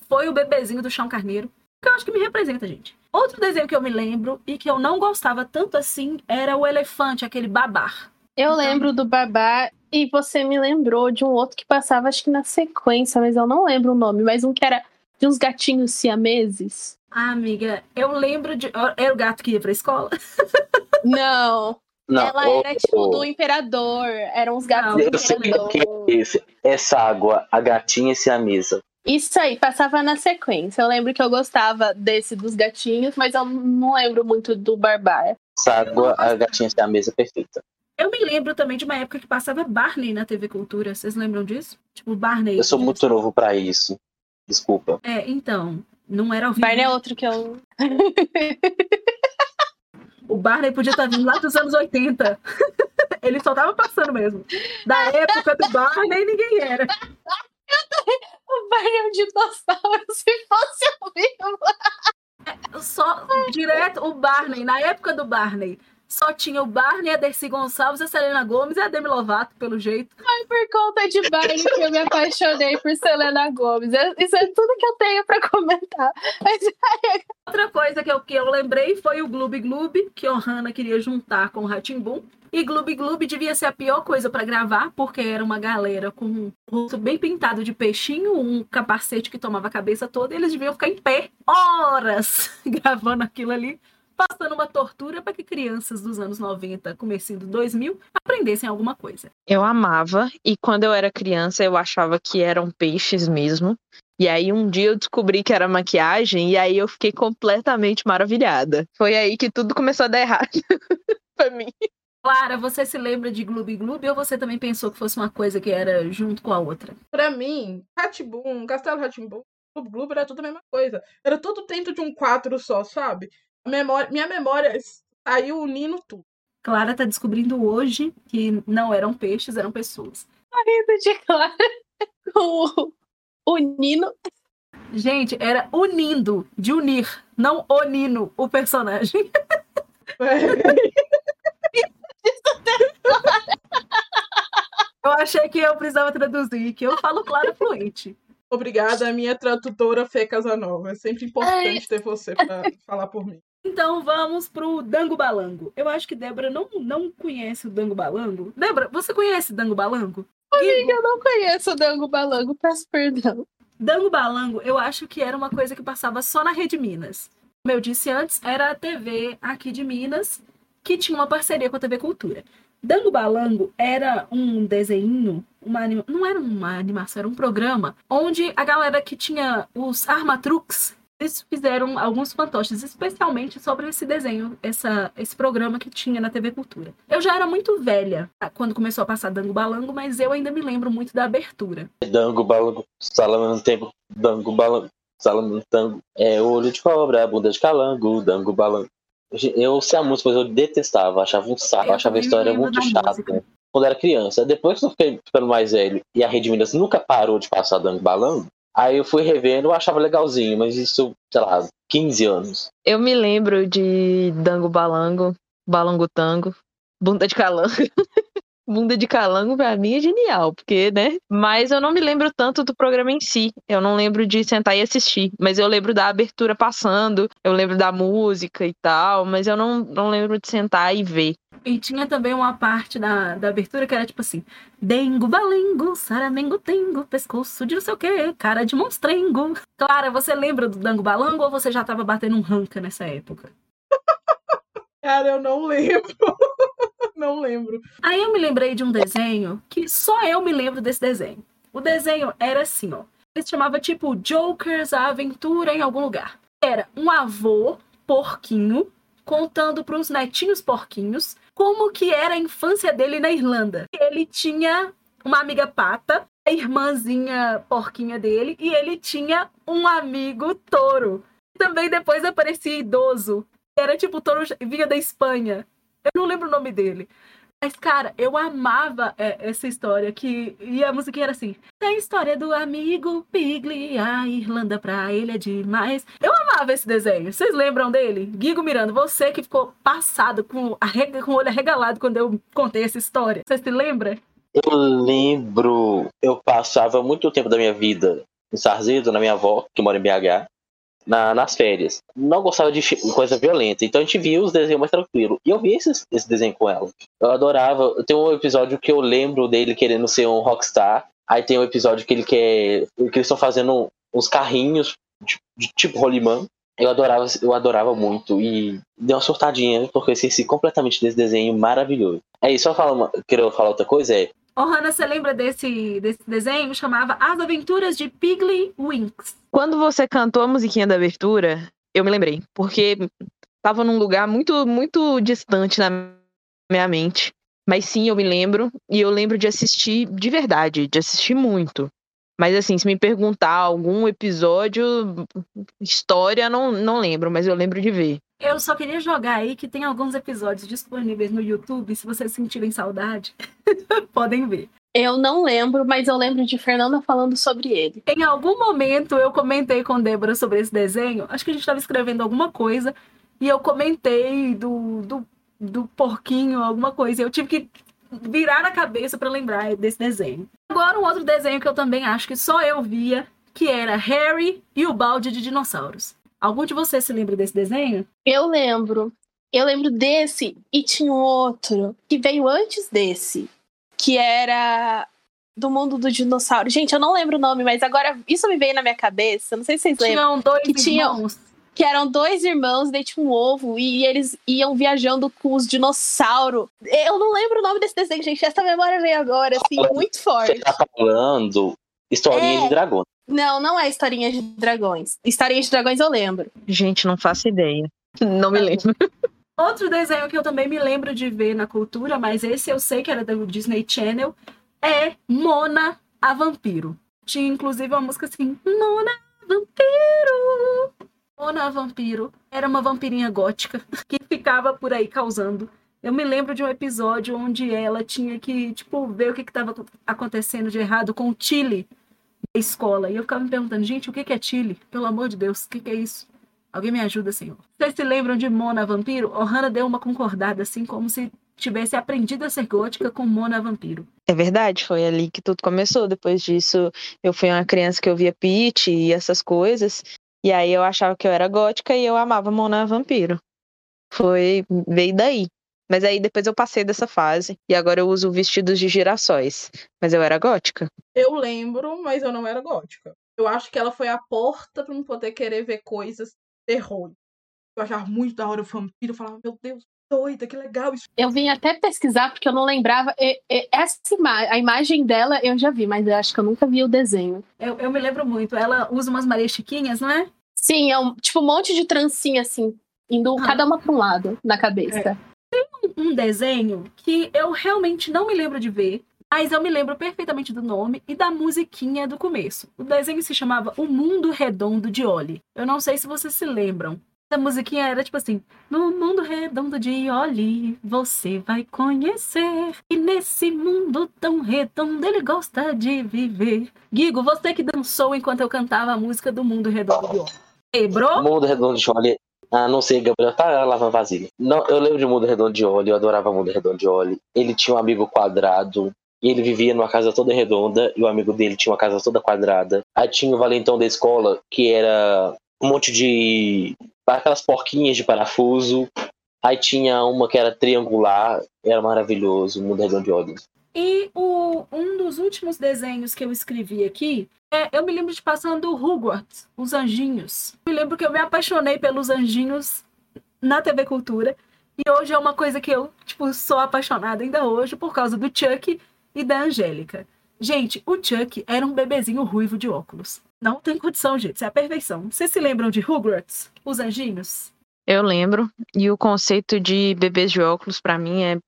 foi o bebezinho do Chão Carneiro, que eu acho que me representa, gente. Outro desenho que eu me lembro e que eu não gostava tanto assim era o elefante, aquele babar. Eu Então- lembro do Babá e você me lembrou de um outro que passava, acho que na sequência, mas eu não lembro o nome, mas um que era de uns gatinhos siameses. Ah, amiga, eu lembro de. Era o gato que ia pra escola? Não, Não, ela era tipo do imperador. Eram uns gatos Não, do Eu sei imperador. que é esse. Essa água, a gatinha e a mesa. Isso aí, passava na sequência. Eu lembro que eu gostava desse dos gatinhos, mas eu não lembro muito do Barbar. Essa água, a gatinha e a mesa perfeita. Eu me lembro também de uma época que passava Barney na TV Cultura. Vocês lembram disso? Tipo, Barney. Eu sou muito novo pra isso. Desculpa. É, então. Não era ao vivo. Barney é outro que eu. O Barney podia estar vindo lá dos anos 80. Ele só tava passando mesmo. Da época do Barney, ninguém era. O Barney é um dinossauro, se fosse o vivo. Só direto o Barney. Na época do Barney, só tinha o Barney, a Dercy Gonçalves, a Selena Gomes e a Demi Lovato, pelo jeito. Por conta de Barney que eu me apaixonei por Selena Gomes. É- Isso é tudo que eu tenho pra comentar. Outra coisa que eu, que eu lembrei foi o Gloob Gloob, que o Hannah queria juntar com o Ratimbum. E Gloob Gloob devia ser a pior coisa pra gravar, porque era uma galera com um rosto bem pintado de peixinho, um capacete que tomava a cabeça toda, e eles deviam ficar em pé horas gravando aquilo ali, passando uma tortura para que crianças dos anos 90, comecinho do 2000, aprendessem alguma coisa. Eu amava, e quando eu era criança eu achava que eram peixes mesmo. E aí um dia eu descobri que era maquiagem, e aí eu fiquei completamente maravilhada. Foi aí que tudo começou a dar errado pra mim. Clara, você se lembra de Gloob Gloob ou você também pensou que fosse uma coisa que era junto com a outra? Pra mim, Ratibum, Castelo Ratimbum, Globo Globo era tudo a mesma coisa. Era tudo dentro de um quadro só, sabe? Memória, minha memória saiu unindo tudo. Clara tá descobrindo hoje que não eram peixes, eram pessoas. rindo de Clara com o, o Nino. Gente, era unindo, de unir, não onino o personagem. Eu achei que eu precisava traduzir, que eu falo Clara fluente. Obrigada, minha tradutora Fê Casanova. É sempre importante ter você pra falar por mim. Então vamos pro Dango Balango. Eu acho que Débora não, não conhece o Dango Balango. Débora, você conhece Dango Balango? Amiga, Eu não conheço o Dango Balango, peço perdão. Dango Balango, eu acho que era uma coisa que passava só na Rede Minas. Como eu disse antes, era a TV aqui de Minas que tinha uma parceria com a TV Cultura. Dango Balango era um desenho, uma anima... não era uma animação, era um programa onde a galera que tinha os armatruques, eles fizeram alguns fantoches, especialmente sobre esse desenho, essa, esse programa que tinha na TV Cultura. Eu já era muito velha quando começou a passar Dango Balango, mas eu ainda me lembro muito da abertura. Dango, balango, salame no tempo. Dango, balango, salame no tango. É olho de cobra, bunda de calango. Dango, balango. Eu sei a música, mas eu detestava. Achava um saco, achava a história muito chata. música. Quando era criança. Depois que eu fiquei ficando mais velho e a Rede Minas nunca parou de passar Dango, balango. Aí eu fui revendo, eu achava legalzinho, mas isso, sei lá, 15 anos. Eu me lembro de Dango Balango, Balango Tango, Bunda de Calango. Bunda de Calango pra mim é genial, porque, né? Mas eu não me lembro tanto do programa em si. Eu não lembro de sentar e assistir. Mas eu lembro da abertura passando, eu lembro da música e tal, mas eu não, não lembro de sentar e ver. E tinha também uma parte da, da abertura que era tipo assim: Dengo, balengo, saramengo, tengo, pescoço de não sei o que, cara de monstrengo. Clara, você lembra do Dango Balango ou você já tava batendo um ranca nessa época? Cara, eu não lembro. não lembro. Aí eu me lembrei de um desenho que só eu me lembro desse desenho. O desenho era assim, ó. Ele se chamava tipo Jokers, a aventura em algum lugar. Era um avô porquinho contando para os netinhos porquinhos como que era a infância dele na Irlanda. Ele tinha uma amiga pata, a irmãzinha porquinha dele, e ele tinha um amigo touro. Também depois aparecia idoso. Era tipo touro vinha da Espanha. Eu não lembro o nome dele. Mas, cara, eu amava é, essa história que. E a musiquinha era assim: a história do amigo Pigli, a Irlanda pra ele é demais. Eu amava esse desenho. Vocês lembram dele? Guigo Miranda, você que ficou passado com, com o olho arregalado quando eu contei essa história. Você se lembra? Eu lembro. Eu passava muito tempo da minha vida em Sarzedo, na minha avó, que mora em BH na, nas férias. Não gostava de coisa violenta, então a gente via os desenhos mais tranquilo. E eu vi esse, esse desenho com ela. Eu adorava. Tem um episódio que eu lembro dele querendo ser um rockstar. Aí tem um episódio que ele quer. que eles estão fazendo uns carrinhos de, de tipo rolimã. Eu adorava, eu adorava muito e deu uma surtadinha porque eu esqueci completamente desse desenho maravilhoso. É isso, só falar, queria falar outra coisa, é oh, Hannah, você lembra desse, desse desenho? Chamava As Aventuras de Piggly Winks. Quando você cantou a musiquinha da abertura, eu me lembrei. Porque tava num lugar muito, muito distante na minha mente. Mas sim, eu me lembro. E eu lembro de assistir de verdade, de assistir muito. Mas assim, se me perguntar algum episódio, história, não, não lembro, mas eu lembro de ver. Eu só queria jogar aí que tem alguns episódios disponíveis no YouTube, se vocês sentirem saudade, podem ver. Eu não lembro, mas eu lembro de Fernanda falando sobre ele. Em algum momento eu comentei com Débora sobre esse desenho, acho que a gente estava escrevendo alguma coisa, e eu comentei do, do, do porquinho, alguma coisa. Eu tive que virar a cabeça para lembrar desse desenho. Agora, um outro desenho que eu também acho que só eu via, que era Harry e o balde de dinossauros. Algum de vocês se lembra desse desenho? Eu lembro. Eu lembro desse e tinha um outro que veio antes desse, que era do mundo do dinossauro. Gente, eu não lembro o nome, mas agora isso me veio na minha cabeça. Não sei se vocês lembram. Tinham dois que irmãos. Tinham, que eram dois irmãos, daí tinha um ovo, e eles iam viajando com os dinossauros. Eu não lembro o nome desse desenho, gente. Essa memória veio agora, assim, muito forte. Você tá falando historinha é. de dragões. Não, não é historinha de dragões. Historinha de dragões eu lembro. Gente, não faço ideia. Não me lembro. Outro desenho que eu também me lembro de ver na cultura, mas esse eu sei que era do Disney Channel, é Mona a Vampiro. Tinha inclusive uma música assim: Mona Vampiro. Mona Vampiro era uma vampirinha gótica que ficava por aí causando. Eu me lembro de um episódio onde ela tinha que, tipo, ver o que estava acontecendo de errado com o Chile da escola. E eu ficava me perguntando, gente, o que é Chile? Pelo amor de Deus, o que é isso? Alguém me ajuda, Senhor. Vocês se lembram de Mona Vampiro? Ohana deu uma concordada, assim, como se tivesse aprendido a ser gótica com Mona Vampiro. É verdade, foi ali que tudo começou. Depois disso, eu fui uma criança que ouvia Pete e essas coisas. E aí eu achava que eu era gótica e eu amava Mona Vampiro. Foi, veio daí. Mas aí depois eu passei dessa fase e agora eu uso vestidos de girassóis. Mas eu era gótica. Eu lembro, mas eu não era gótica. Eu acho que ela foi a porta para eu poder querer ver coisas terror. Eu achava muito da hora o vampiro, eu falava, meu Deus, doida, que legal isso. Eu vim até pesquisar porque eu não lembrava. E, e, essa ima a imagem dela eu já vi, mas eu acho que eu nunca vi o desenho. Eu, eu me lembro muito. Ela usa umas Maria Chiquinhas, não é? Sim, é um, tipo um monte de trancinha assim, indo ah. cada uma para um lado na cabeça. É. Um, um desenho que eu realmente não me lembro de ver, mas eu me lembro perfeitamente do nome e da musiquinha do começo. O desenho se chamava O Mundo Redondo de Oli. Eu não sei se vocês se lembram. A musiquinha era tipo assim: No mundo redondo de Oli, você vai conhecer. E nesse mundo tão redondo ele gosta de viver. Guigo, você que dançou enquanto eu cantava a música do Mundo Redondo de Oli. Quebrou? Mundo Redondo de Oli. Ah, não sei, Gabriel tá lavando vasilha. Não, eu lembro de Mundo Redondo de Oli, eu adorava Mundo Redondo de Oli. Ele tinha um amigo quadrado, e ele vivia numa casa toda redonda, e o amigo dele tinha uma casa toda quadrada. Aí tinha o valentão da escola, que era um monte de. aquelas porquinhas de parafuso. Aí tinha uma que era triangular, era maravilhoso, mundo redondo de olhos. E o, um dos últimos desenhos que eu escrevi aqui, é, eu me lembro de passando Hogwarts, Os Anjinhos. Me lembro que eu me apaixonei pelos anjinhos na TV Cultura. E hoje é uma coisa que eu, tipo, sou apaixonada ainda hoje por causa do Chuck e da Angélica. Gente, o Chuck era um bebezinho ruivo de óculos. Não tem condição, gente. Isso é a perfeição. Vocês se lembram de Rugrats? Os anjinhos? Eu lembro. E o conceito de bebês de óculos, pra mim, é,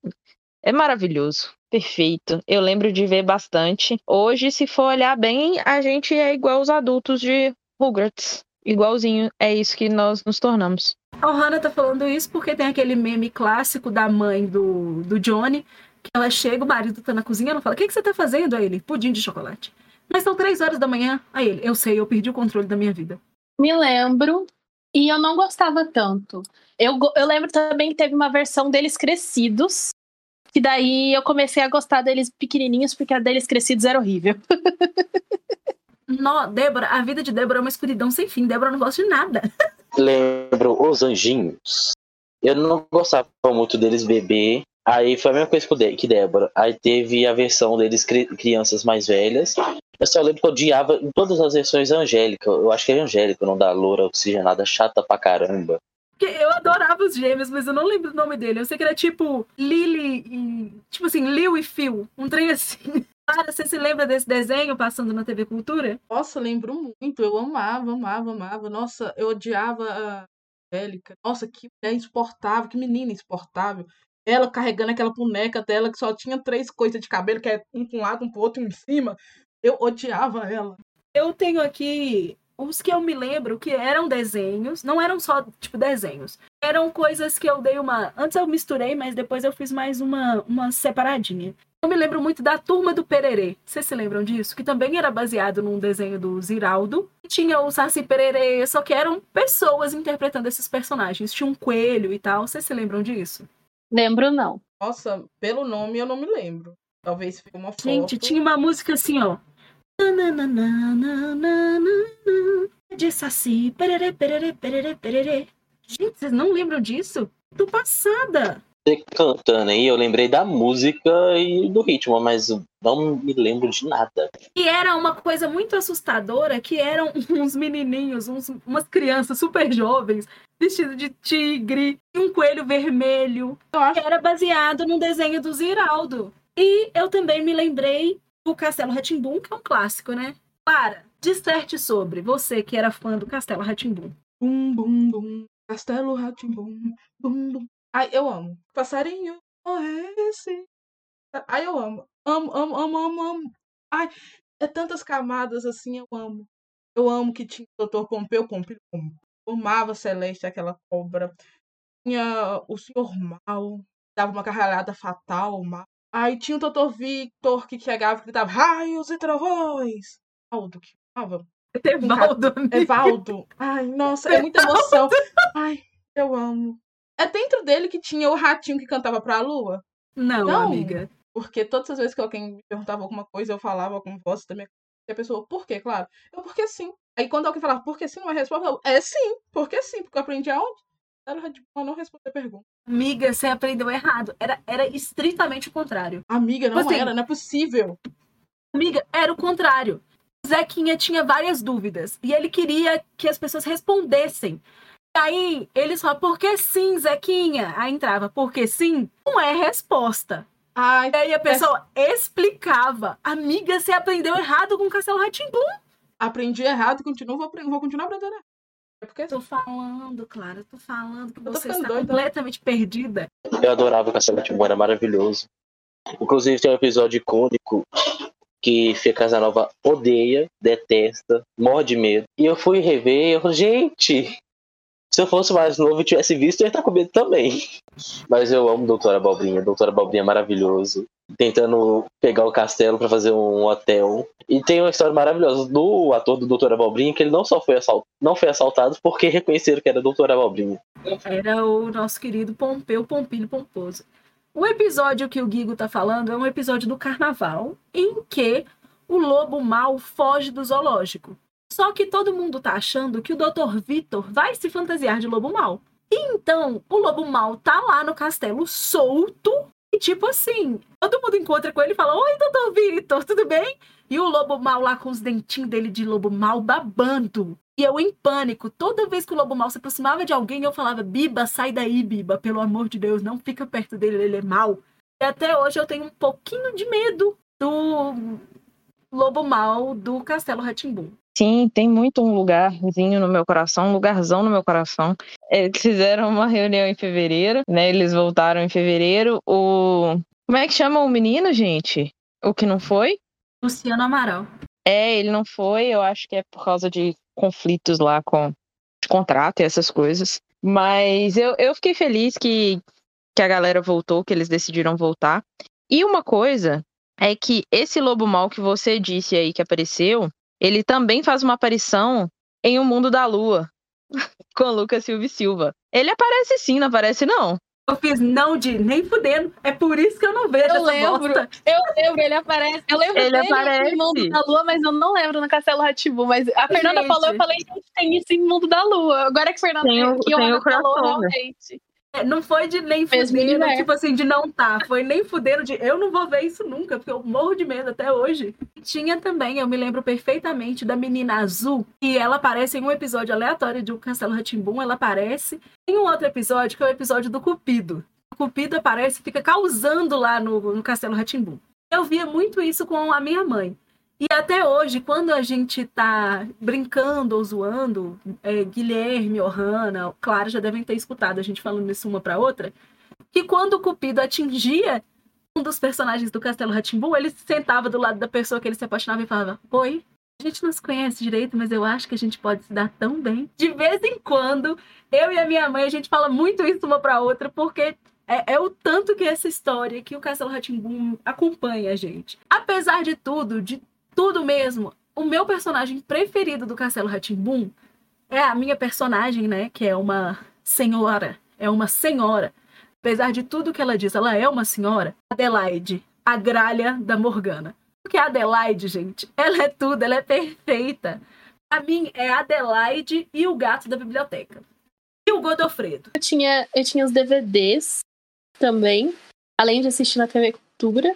é maravilhoso. Perfeito. Eu lembro de ver bastante. Hoje, se for olhar bem, a gente é igual os adultos de Rugrats. Igualzinho. É isso que nós nos tornamos. A Ohana tá falando isso porque tem aquele meme clássico da mãe do, do Johnny, que ela chega, o marido tá na cozinha, ela fala, o que, que você tá fazendo? Aí ele, pudim de chocolate. Mas são três horas da manhã. Aí ele, eu sei, eu perdi o controle da minha vida. Me lembro. E eu não gostava tanto. Eu, eu lembro também que teve uma versão deles crescidos. Que daí eu comecei a gostar deles pequenininhos, porque a deles crescidos era horrível. Nó, Débora, a vida de Débora é uma escuridão sem fim. Débora não gosta de nada. Lembro os anjinhos. Eu não gostava muito deles bebê. Aí foi a mesma coisa que Débora. Aí teve a versão deles cri- crianças mais velhas. Eu só lembro que eu odiava em todas as versões Angélica. Eu acho que é Angélica, não da loura oxigenada chata pra caramba. Porque eu adorava os gêmeos, mas eu não lembro o nome dele. Eu sei que era tipo Lily e. Tipo assim, Liu e Phil. Um trem assim. Cara, você se lembra desse desenho passando na TV Cultura? Nossa, lembro muito. Eu amava, amava, amava. Nossa, eu odiava a Angélica. Nossa, que mulher insuportável, que menina insuportável. Ela carregando aquela boneca dela que só tinha três coisas de cabelo, que é um pra um lado, um pro outro, um em cima. Eu odiava ela. Eu tenho aqui os que eu me lembro que eram desenhos, não eram só, tipo, desenhos. Eram coisas que eu dei uma. Antes eu misturei, mas depois eu fiz mais uma, uma separadinha. Eu me lembro muito da Turma do Pererê. Vocês se lembram disso? Que também era baseado num desenho do Ziraldo. E Tinha o Saci Pererê, só que eram pessoas interpretando esses personagens. Tinha um coelho e tal. Vocês se lembram disso? Lembro não. Nossa, pelo nome eu não me lembro. Talvez fique uma foto. Gente, tinha uma música assim, ó. De Saci, pererê, pererê, pererê, pererê. Gente, vocês não lembram disso? Tô passada. Você cantando aí, eu lembrei da música e do ritmo, mas não me lembro de nada. E era uma coisa muito assustadora, que eram uns menininhos, uns, umas crianças super jovens, vestidos de tigre, e um coelho vermelho, que era baseado num desenho do Ziraldo. E eu também me lembrei do Castelo Ratimbum, que é um clássico, né? Clara, disserte sobre você que era fã do Castelo Ratimbum. Bum, bum, bum. Castelo Ratimbum. Bum, bum. Ai, eu amo. Passarinho. Oh, esse. Ai, eu amo. Amo, amo, amo, amo, amo. Ai, é tantas camadas assim, eu amo. Eu amo que tinha o Dr. Pompeu, Pompeu, Pompeu. Eu amava Celeste, aquela cobra. Tinha o Senhor Mal, dava uma carralhada fatal, mal. Aí tinha o Dr. Victor, que chegava e gritava raios e trovões. Aldo, que amava. Evaldo. Evaldo. Ai, nossa, é muita emoção. Ai, eu amo. É dentro dele que tinha o ratinho que cantava pra lua? Não, Não. amiga. Porque todas as vezes que alguém me perguntava alguma coisa, eu falava com voz da minha e a pessoa, por quê? Claro. Eu, porque sim. Aí quando alguém falava, por que sim, não é resposta, eu, é sim. Porque sim. Porque eu aprendi aonde? Ela não responder a pergunta. Amiga, você aprendeu errado. Era, era estritamente o contrário. Amiga, não Assim, era, não é possível. Amiga, era o contrário. Zequinha tinha várias dúvidas e ele queria que as pessoas respondessem. E aí ele só, por que sim, Zequinha? Aí entrava, porque sim, não é resposta. Ai, E aí a pessoa explicava. Amiga, você aprendeu errado com o Castelo Ratimbum. aprendi errado, continuo, vou, vou continuar aprendendo. É porque Tô falando, Clara, tô falando que Eu tô você está doida. completamente perdida. Eu adorava o Castelo Timão, era maravilhoso. Inclusive tem um episódio icônico que Fia Casanova odeia, detesta, morre de medo. E eu fui rever e eu falei, gente, se eu fosse mais novo e tivesse visto, eu ia estar com medo também. Mas eu amo Doutora Balbrinha, Doutora Balbrinha é maravilhoso. Tentando pegar o castelo pra fazer um hotel. E tem uma história maravilhosa do ator do Doutora Balbrinha, que ele não só foi assaltado, não foi assaltado porque reconheceram que era Doutora Balbrinha. Era o nosso querido Pompeu Pompilho Pomposo. O episódio que o Guigo tá falando é um episódio do carnaval em que o lobo mal foge do zoológico. Só que todo mundo tá achando que o Dr. Vitor vai se fantasiar de lobo mal. E então, o lobo mal tá lá no castelo solto e tipo assim, todo mundo encontra com ele e fala: "Oi, Dr. Vitor, tudo bem?" E o lobo mal lá com os dentinhos dele de lobo mal babando. E eu em pânico. Toda vez que o lobo mal se aproximava de alguém, eu falava: Biba, sai daí, Biba. Pelo amor de Deus, não fica perto dele, ele é mau. E até hoje eu tenho um pouquinho de medo do lobo mal do Castelo Ratimbum. Sim, tem muito um lugarzinho no meu coração, um lugarzão no meu coração. Eles fizeram uma reunião em fevereiro, né? Eles voltaram em fevereiro. O. Como é que chama o menino, gente? O que não foi? Luciano Amaral. É, ele não foi, eu acho que é por causa de conflitos lá com de contrato e essas coisas. Mas eu, eu fiquei feliz que, que a galera voltou, que eles decidiram voltar. E uma coisa é que esse lobo mal que você disse aí que apareceu, ele também faz uma aparição em O Mundo da Lua, com Lucas Silva e Silva. Ele aparece sim, não aparece não. Eu fiz não de nem fudendo. É por isso que eu não vejo Eu essa lembro. bosta. Eu lembro, ele aparece. Eu lembro Ele dele aparece. em Mundo da Lua, mas eu não lembro no Castelo Ratibu. Mas a Fernanda Gente. falou, eu falei, gente, tem isso em Mundo da Lua. Agora que a Fernanda Tem o- que tem o Ana falou, realmente. É, Não foi de nem fudendo, universo. tipo assim, de não tá. Foi nem fudendo de eu não vou ver isso nunca, porque eu morro de medo até hoje. Tinha também, eu me lembro perfeitamente da menina azul, que ela aparece em um episódio aleatório de O Castelo Ratimbum, ela aparece em um outro episódio, que é o episódio do Cupido. O Cupido aparece e fica causando lá no, no Castelo Ratimbum. Eu via muito isso com a minha mãe. E até hoje, quando a gente tá brincando ou zoando, é, Guilherme ou Hannah, claro, já devem ter escutado a gente falando isso uma pra outra, que quando o Cupido atingia um dos personagens do Castelo Ratimbum, ele se sentava do lado da pessoa que ele se apaixonava e falava: Oi, a gente não se conhece direito, mas eu acho que a gente pode se dar tão bem. De vez em quando, eu e a minha mãe, a gente fala muito isso uma pra outra, porque é, é o tanto que essa história, que o Castelo Ratimbum acompanha a gente. Apesar de tudo, de tudo mesmo, o meu personagem preferido do Castelo Ratimbum é a minha personagem, né? Que é uma senhora. É uma senhora. Apesar de tudo que ela diz, ela é uma senhora. Adelaide, a gralha da Morgana. Porque a Adelaide, gente, ela é tudo, ela é perfeita. Pra mim, é a Adelaide e o gato da biblioteca. E o Godofredo. Eu tinha, eu tinha os DVDs também, além de assistir na TV Cultura.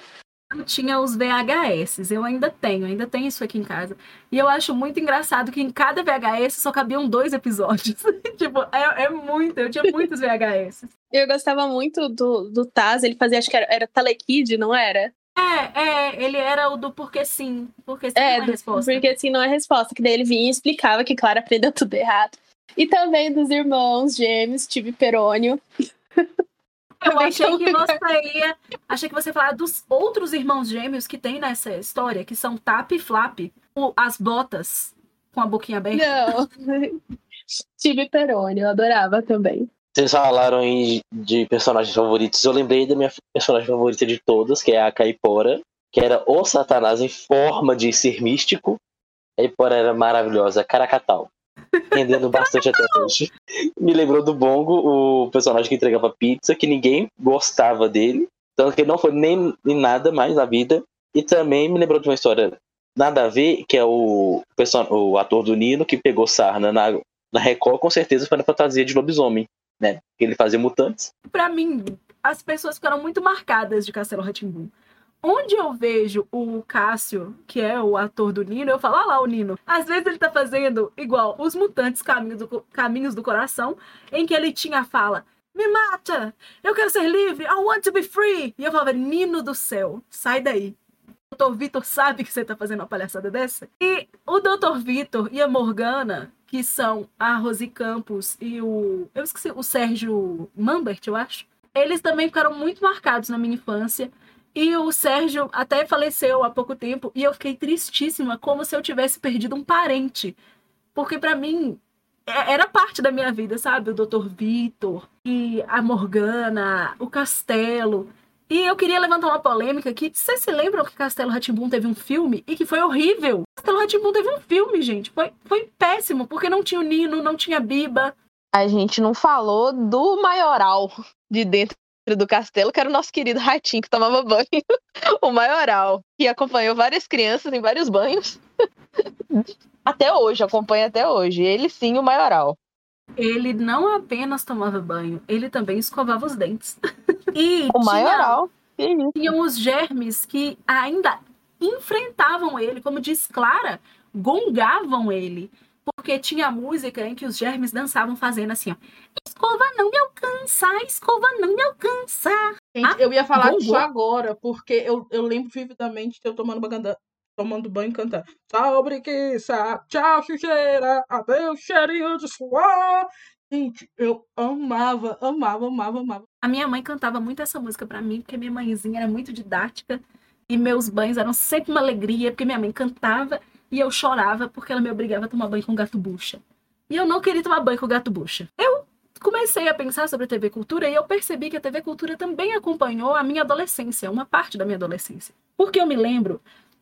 Eu tinha os VHS, eu ainda tenho, ainda tenho isso aqui em casa. E eu acho muito engraçado que em cada VHS só cabiam dois episódios. tipo, é, é muito, eu tinha muitos VHS. Eu gostava muito do, do Taz, ele fazia, acho que era, era Telekid, não era? É, é, ele era o do porque sim. Porque sim É, não é resposta. porque assim não é resposta, que daí ele vinha e explicava que Clara aprendeu tudo errado. E também dos irmãos gêmeos, Tive Perônio. Eu achei que você ia. Achei que você ia falar dos outros irmãos gêmeos que tem nessa história, que são Tap e Flap, o- as botas com a boquinha aberta. Não. Tive Perônio, eu adorava também. Vocês falaram aí de personagens favoritos. Eu lembrei da minha personagem favorita de todas, que é a Caipora, que era o Satanás em forma de ser místico. A Caipora era maravilhosa, Caracatal. Rendendo bastante até hoje. Me lembrou do Bongo, o personagem que entregava pizza, que ninguém gostava dele. Tanto que ele não foi nem em nada mais na vida. E também me lembrou de uma história nada a ver, que é o, o ator do Nino, que pegou sarna na, na Record, com certeza foi na fantasia de lobisomem né? Ele fazia mutantes. Pra mim, as pessoas ficaram muito marcadas de Castelo Ratimbum. Onde eu vejo o Cássio, que é o ator do Nino, eu falo, olha lá o Nino. Às vezes ele tá fazendo igual os mutantes Caminhos do, Caminhos do Coração, em que ele tinha a fala, me mata, eu quero ser livre, I want to be free. E eu falava, Nino do céu, sai daí. O Dr. Vitor sabe que você tá fazendo uma palhaçada dessa? E o Dr. Vitor e a Morgana, que são a Rosi Campos e o. Eu esqueci, o Sérgio Mambert, eu acho. Eles também ficaram muito marcados na minha infância. E o Sérgio até faleceu há pouco tempo. E eu fiquei tristíssima, como se eu tivesse perdido um parente. Porque pra mim é- era parte da minha vida, sabe? O Dr. Vitor e a Morgana, o Castelo. E eu queria levantar uma polêmica aqui. Vocês se lembram que Castelo Ratimbum teve um filme e que foi horrível? Castelo Ratimbum teve um filme, gente. Foi, foi péssimo, porque não tinha o Nino, não tinha a Biba. A gente não falou do maioral de dentro do castelo, que era o nosso querido ratinho que tomava banho. o maioral, que acompanhou várias crianças em vários banhos. até hoje, acompanha até hoje. Ele sim, o maioral. Ele não apenas tomava banho, ele também escovava os dentes. e O tinha- maioral. Isso. tinham os germes que ainda enfrentavam ele, como diz Clara, gongavam ele. Porque tinha música em que os germes dançavam fazendo assim, ó. Escova não me alcança, escova não me alcança. Gente, Ah, eu ia falar bom, disso bom. agora, porque eu, eu lembro vividamente de eu tomando Baganda- tomando banho cantando. Tchau, preguiça, tchau, sujeira, adeus, cheirinho de suor. Gente, eu amava, amava, amava, amava. A minha mãe cantava muito essa música pra mim, porque minha mãezinha era muito didática e meus banhos eram sempre uma alegria, porque minha mãe cantava e eu chorava porque ela me obrigava a tomar banho com gato bucha. E eu não queria tomar banho com gato bucha. Eu comecei a pensar sobre a TV Cultura e eu percebi que a TV Cultura também acompanhou a minha adolescência, uma parte da minha adolescência. Porque eu me lembro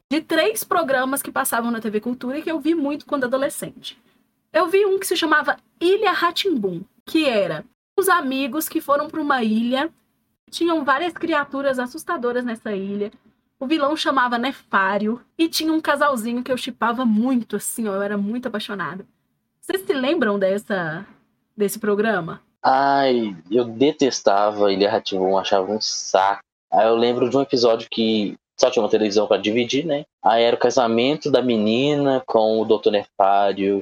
de três programas que passavam na TV Cultura e que eu vi muito quando adolescente. Eu vi um que se chamava Ilha Ratimbum, que era os amigos que foram para uma ilha, tinham várias criaturas assustadoras nessa ilha. O vilão chamava Nefário e tinha um casalzinho que eu chipava muito, assim, ó, eu era muito apaixonada. Vocês se lembram dessa desse programa? Ai, eu detestava Ilha Ratimbum, achava um saco. Aí eu lembro de um episódio que só tinha uma televisão para dividir, né? Aí era o casamento da menina com o Dr. Nefário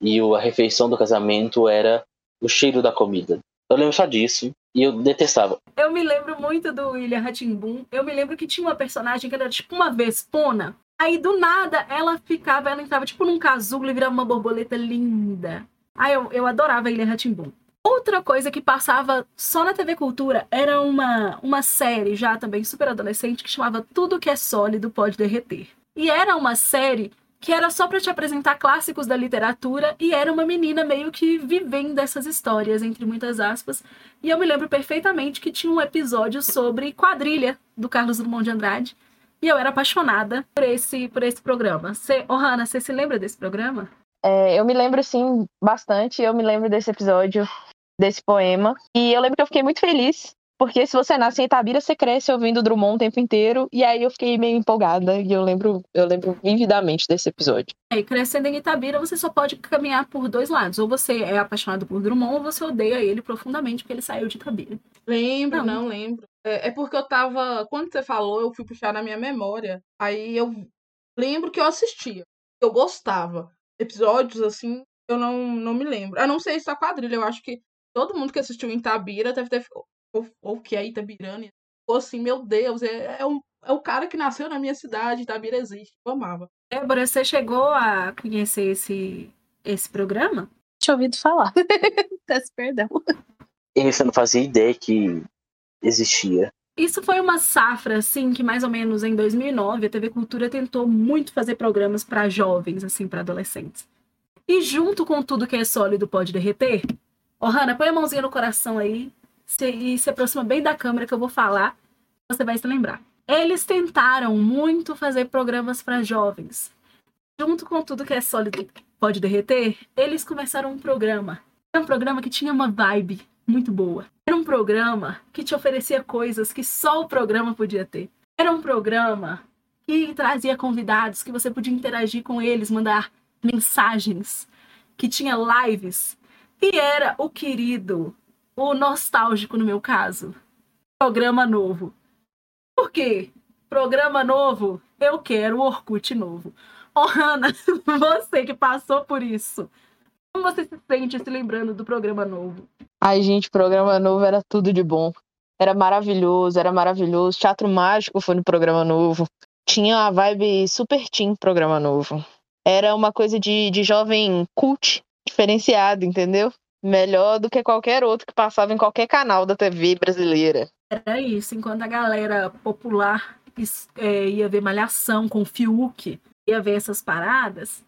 e a refeição do casamento era o cheiro da comida. Eu lembro só disso e eu detestava. Eu me lembro muito do William Ratimbun. Eu me lembro que tinha uma personagem que era tipo uma vespona. Aí do nada ela ficava, ela entrava tipo num casulo e virava uma borboleta linda. Aí eu, eu adorava William Ratimbun. Outra coisa que passava só na TV Cultura era uma, uma série já também super adolescente que chamava Tudo que é sólido pode derreter. E era uma série que era só para te apresentar clássicos da literatura e era uma menina meio que vivendo essas histórias, entre muitas aspas. E eu me lembro perfeitamente que tinha um episódio sobre quadrilha do Carlos Drummond de Andrade. E eu era apaixonada por esse, por esse programa. Cê, oh, você se lembra desse programa? É, eu me lembro, sim, bastante. Eu me lembro desse episódio, desse poema. E eu lembro que eu fiquei muito feliz porque se você nasce em Itabira, você cresce ouvindo Drummond o tempo inteiro. E aí eu fiquei meio empolgada. E eu lembro, eu lembro vividamente desse episódio. É, e crescendo em Itabira, você só pode caminhar por dois lados. Ou você é apaixonado por Drummond, ou você odeia ele profundamente porque ele saiu de Itabira. Lembro, não, não lembro. É, é porque eu tava. Quando você falou, eu fui puxar na minha memória. Aí eu lembro que eu assistia. Eu gostava. Episódios assim, eu não, não me lembro. A não sei se a quadrilha, eu acho que todo mundo que assistiu em Itabira deve ter ou, ou que é Itabirane, ficou assim, meu Deus, é, é, um, é o cara que nasceu na minha cidade, Itabira existe, eu amava. Débora, você chegou a conhecer esse, esse programa? Tinha ouvido falar. Peço perdão. E você não fazia ideia que existia. Isso foi uma safra, assim, que mais ou menos em 2009 a TV Cultura tentou muito fazer programas para jovens, assim, para adolescentes. E junto com tudo que é sólido pode derreter, oh, Hanna, põe a mãozinha no coração aí se, e se aproxima bem da câmera que eu vou falar, você vai se lembrar. Eles tentaram muito fazer programas para jovens. Junto com tudo que é sólido pode derreter, eles começaram um programa. Era um programa que tinha uma vibe muito boa. Era um programa que te oferecia coisas que só o programa podia ter. Era um programa que trazia convidados, que você podia interagir com eles, mandar mensagens, que tinha lives. E era o querido o nostálgico no meu caso. Programa novo. Por quê? Programa novo, eu quero o Orkut novo. Oh, Hanna, você que passou por isso. Como você se sente se lembrando do programa novo? Ai, gente, programa novo era tudo de bom. Era maravilhoso, era maravilhoso. Teatro Mágico foi no programa novo. Tinha a vibe super team programa novo. Era uma coisa de, de jovem cult, diferenciado, entendeu? melhor do que qualquer outro que passava em qualquer canal da TV brasileira. Era isso, enquanto a galera popular é, ia ver Malhação com Fiuk, ia ver essas paradas,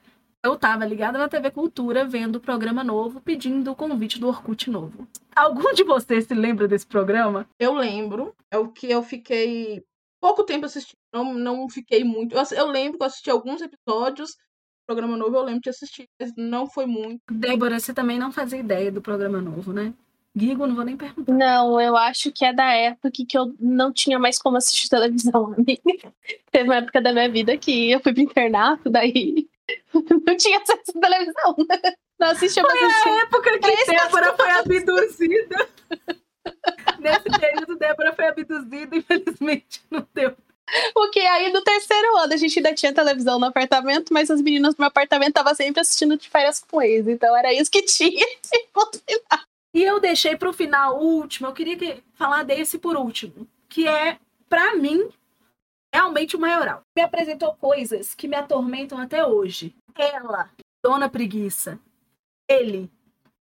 eu tava ligada na TV Cultura vendo o programa novo, pedindo o convite do Orkut novo. Algum de vocês se lembra desse programa? Eu lembro. É o que eu fiquei pouco tempo assistindo. Não, não fiquei muito. Eu, eu lembro que eu assisti alguns episódios programa novo eu lembro de assistir, mas não foi muito. Débora, você também não fazia ideia do programa novo, né? Guigo, não vou nem perguntar. Não, eu acho que é da época que eu não tinha mais como assistir televisão. Teve uma época da minha vida que eu fui pro internato, daí não tinha acesso à televisão. Não assistia Foi a época que Débora foi abduzida. Nesse período, Débora foi abduzida, infelizmente não deu porque aí no terceiro ano a gente ainda tinha televisão no apartamento, mas as meninas do meu apartamento estavam sempre assistindo de férias com eles. Então era isso que tinha. e eu deixei para o final, o último. Eu queria que, falar desse por último. Que é, para mim, realmente o maioral. Me apresentou coisas que me atormentam até hoje. Ela, Dona Preguiça. Ele,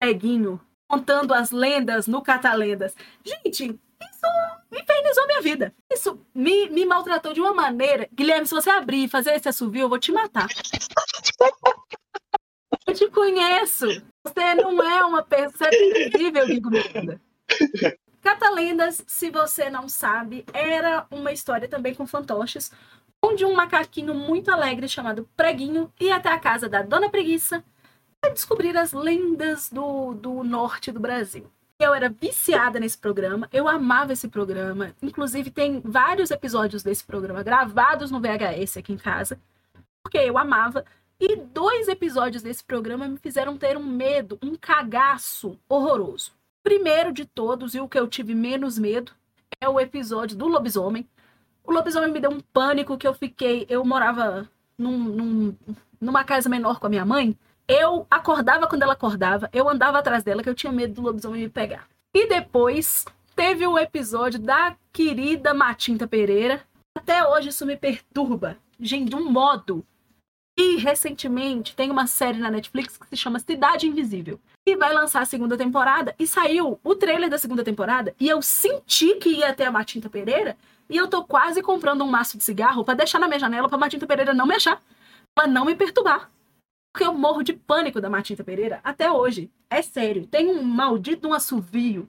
Preguinho, contando as lendas no Catalendas. Gente, isso infernizou minha vida. Isso me, me maltratou de uma maneira. Guilherme, se você abrir e fazer esse assovio, eu vou te matar. Eu te conheço. Você não é uma pessoa. Você é Guigo Miranda. Catalendas, se você não sabe, era uma história também com fantoches, onde um macaquinho muito alegre chamado Preguinho ia até a casa da Dona Preguiça para descobrir as lendas do, do norte do Brasil. Eu era viciada nesse programa, eu amava esse programa. Inclusive, tem vários episódios desse programa gravados no VHS aqui em casa, porque eu amava. E dois episódios desse programa me fizeram ter um medo, um cagaço horroroso. Primeiro de todos, e o que eu tive menos medo, é o episódio do lobisomem. O lobisomem me deu um pânico que eu fiquei. Eu morava num, num, numa casa menor com a minha mãe. Eu acordava quando ela acordava, eu andava atrás dela, que eu tinha medo do lobisomem me pegar. E depois teve o episódio da querida Matinta Pereira. Até hoje isso me perturba, gente, de um modo. E recentemente tem uma série na Netflix que se chama Cidade Invisível. E vai lançar a segunda temporada. E saiu o trailer da segunda temporada. E eu senti que ia ter a Matinta Pereira. E eu tô quase comprando um maço de cigarro para deixar na minha janela pra Matinta Pereira não me achar. Pra não me perturbar. Porque eu morro de pânico da Matinta Pereira até hoje. É sério. Tem um maldito um assovio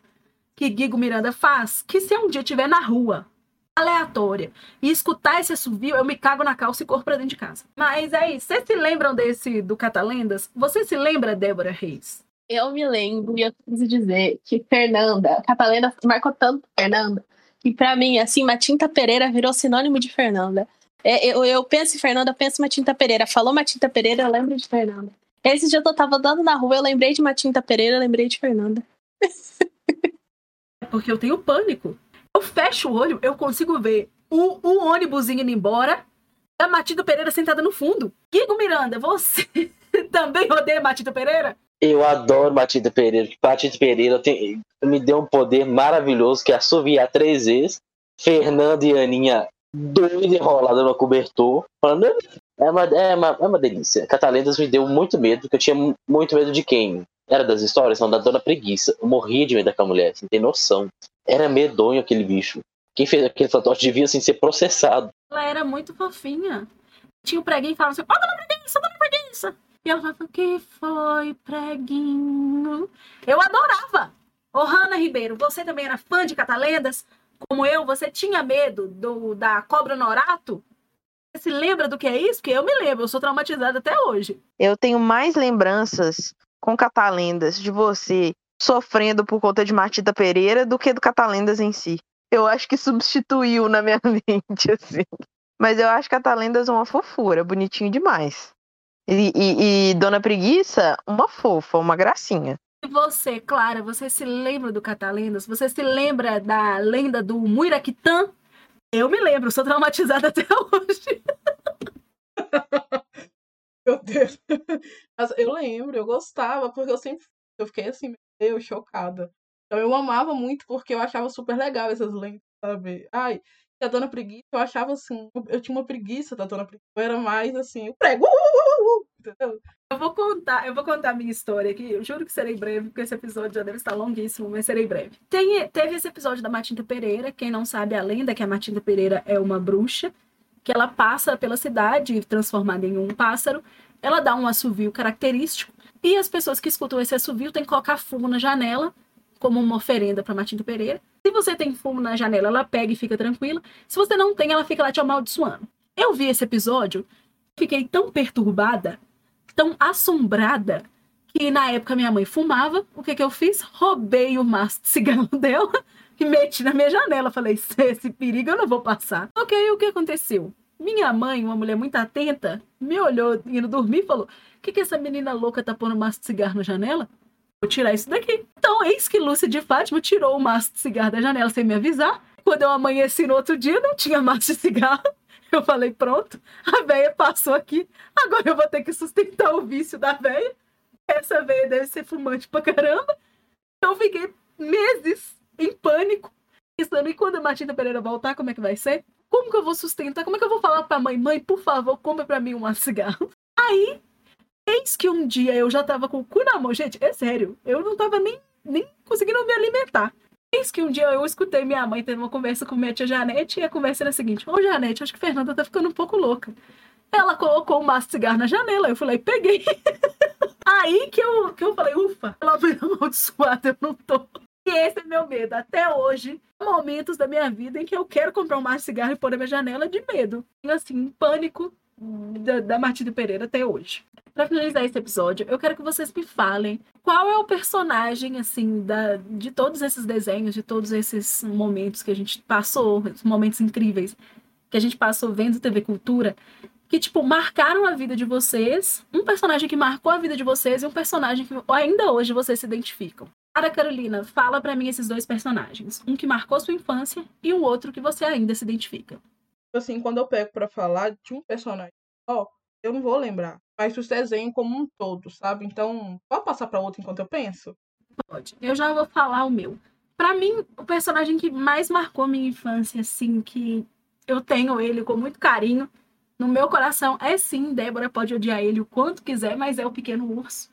que Guigo Miranda faz que se um dia estiver na rua, aleatória, e escutar esse assovio, eu me cago na calça e corro pra dentro de casa. Mas é isso. Vocês se lembram desse do Catalendas? Você se lembra, Débora Reis? Eu me lembro e eu preciso dizer que Fernanda, Catalenda marcou tanto Fernanda, que pra mim, assim, Matinta Pereira virou sinônimo de Fernanda. É, eu, eu penso em Fernanda, eu penso em Matinta Pereira. Falou Matinta Pereira, eu lembro de Fernanda. Esse dia eu tava andando na rua, eu lembrei de Matinta Pereira, eu lembrei de Fernanda. Porque eu tenho pânico. Eu fecho o olho, eu consigo ver o, o ônibus indo embora e a Matinta Pereira sentada no fundo. Guigo Miranda, você também odeia Matinta Pereira? Eu adoro Matilda Pereira. Matilda Pereira tem, me deu um poder maravilhoso que é assoviar três vezes. Fernando e Aninha doida enrolada no cobertor, falando. É uma, é, uma, é uma delícia. Catalendas me deu muito medo, porque eu tinha muito medo de quem? Era das histórias? Não, da Dona Preguiça. Eu morria de medo daquela mulher, você tem noção. Era medonho aquele bicho. Quem fez aquele fantoche devia assim, ser processado. Ela era muito fofinha. Tinha o preguinho falando assim: Ó, oh, Dona Preguiça, Dona Preguiça. E ela falava: que foi, preguinho? Eu adorava. Ô, Hanna Ribeiro, você também era fã de Catalendas? como eu, você tinha medo do, da cobra norato? Você se lembra do que é isso? Porque eu me lembro, eu sou traumatizada até hoje. Eu tenho mais lembranças com Catalendas de você sofrendo por conta de Martita Pereira do que do Catalendas em si. Eu acho que substituiu na minha mente, assim. Mas eu acho Catalendas uma fofura, bonitinho demais. E, e, e Dona Preguiça, uma fofa, uma gracinha. E você, Clara, você se lembra do Catalendas? Você se lembra da lenda do Muiraquitã? Eu me lembro, sou traumatizada até hoje. Meu Deus. Mas eu lembro, eu gostava, porque eu sempre eu fiquei assim, meio chocada. Então eu amava muito porque eu achava super legal essas lendas, sabe? Ai, e a Dona Preguiça, eu achava assim, eu tinha uma preguiça da Dona Preguiça. Eu era mais assim, o prego, entendeu? Eu vou contar, eu vou contar a minha história aqui. Eu juro que serei breve, porque esse episódio já deve estar longuíssimo, mas serei breve. Tem, teve esse episódio da Matinta Pereira. Quem não sabe a lenda é que a Matinta Pereira é uma bruxa, que ela passa pela cidade transformada em um pássaro. Ela dá um assovio característico. E as pessoas que escutam esse assovio têm que colocar fumo na janela, como uma oferenda para Matinta Pereira. Se você tem fumo na janela, ela pega e fica tranquila. Se você não tem, ela fica lá te amaldiçoando. Eu vi esse episódio, fiquei tão perturbada tão assombrada que na época minha mãe fumava. O que que eu fiz? Roubei o maço de cigarro dela e meti na minha janela. Falei, esse perigo eu não vou passar. Ok, o que aconteceu? Minha mãe, uma mulher muito atenta, me olhou indo dormir e falou: O que, que essa menina louca tá pondo maço de cigarro na janela? Vou tirar isso daqui. Então, eis que Lúcia de Fátima tirou o maço de cigarro da janela sem me avisar. Quando eu amanheci no outro dia, não tinha maço de cigarro. Eu falei, pronto, a véia passou aqui, agora eu vou ter que sustentar o vício da véia. Essa véia deve ser fumante pra caramba. Eu fiquei meses em pânico, pensando, e quando a Martina Pereira voltar, como é que vai ser? Como que eu vou sustentar? Como é que eu vou falar pra mãe, mãe, por favor, compra pra mim um cigarro? Aí, eis que um dia eu já tava com o cu na mão. Gente, é sério, eu não tava nem, nem conseguindo me alimentar. Eis que um dia eu escutei minha mãe tendo uma conversa com minha tia Janete e a conversa era a seguinte: Ô Janete, acho que Fernanda tá ficando um pouco louca. Ela colocou um maço de cigarro na janela, eu e peguei. Aí que eu, que eu falei, ufa, ela veio amaldiçoada, eu não tô. E esse é meu medo. Até hoje, momentos da minha vida em que eu quero comprar um maço de cigarro e pôr na minha janela de medo. E assim, pânico da, da Martina Pereira até hoje. Para finalizar esse episódio, eu quero que vocês me falem qual é o personagem, assim, da, de todos esses desenhos, de todos esses momentos que a gente passou, momentos incríveis que a gente passou vendo TV Cultura, que, tipo, marcaram a vida de vocês, um personagem que marcou a vida de vocês e um personagem que ainda hoje vocês se identificam. Cara, Carolina, fala para mim esses dois personagens. Um que marcou sua infância e o outro que você ainda se identifica. Assim, quando eu pego para falar de um personagem só, eu não vou lembrar. Mas os desenhos como um todo, sabe? Então, pode passar para outro enquanto eu penso? Pode. Eu já vou falar o meu. Para mim, o personagem que mais marcou minha infância, assim, que eu tenho ele com muito carinho, no meu coração é sim, Débora pode odiar ele o quanto quiser, mas é o pequeno urso.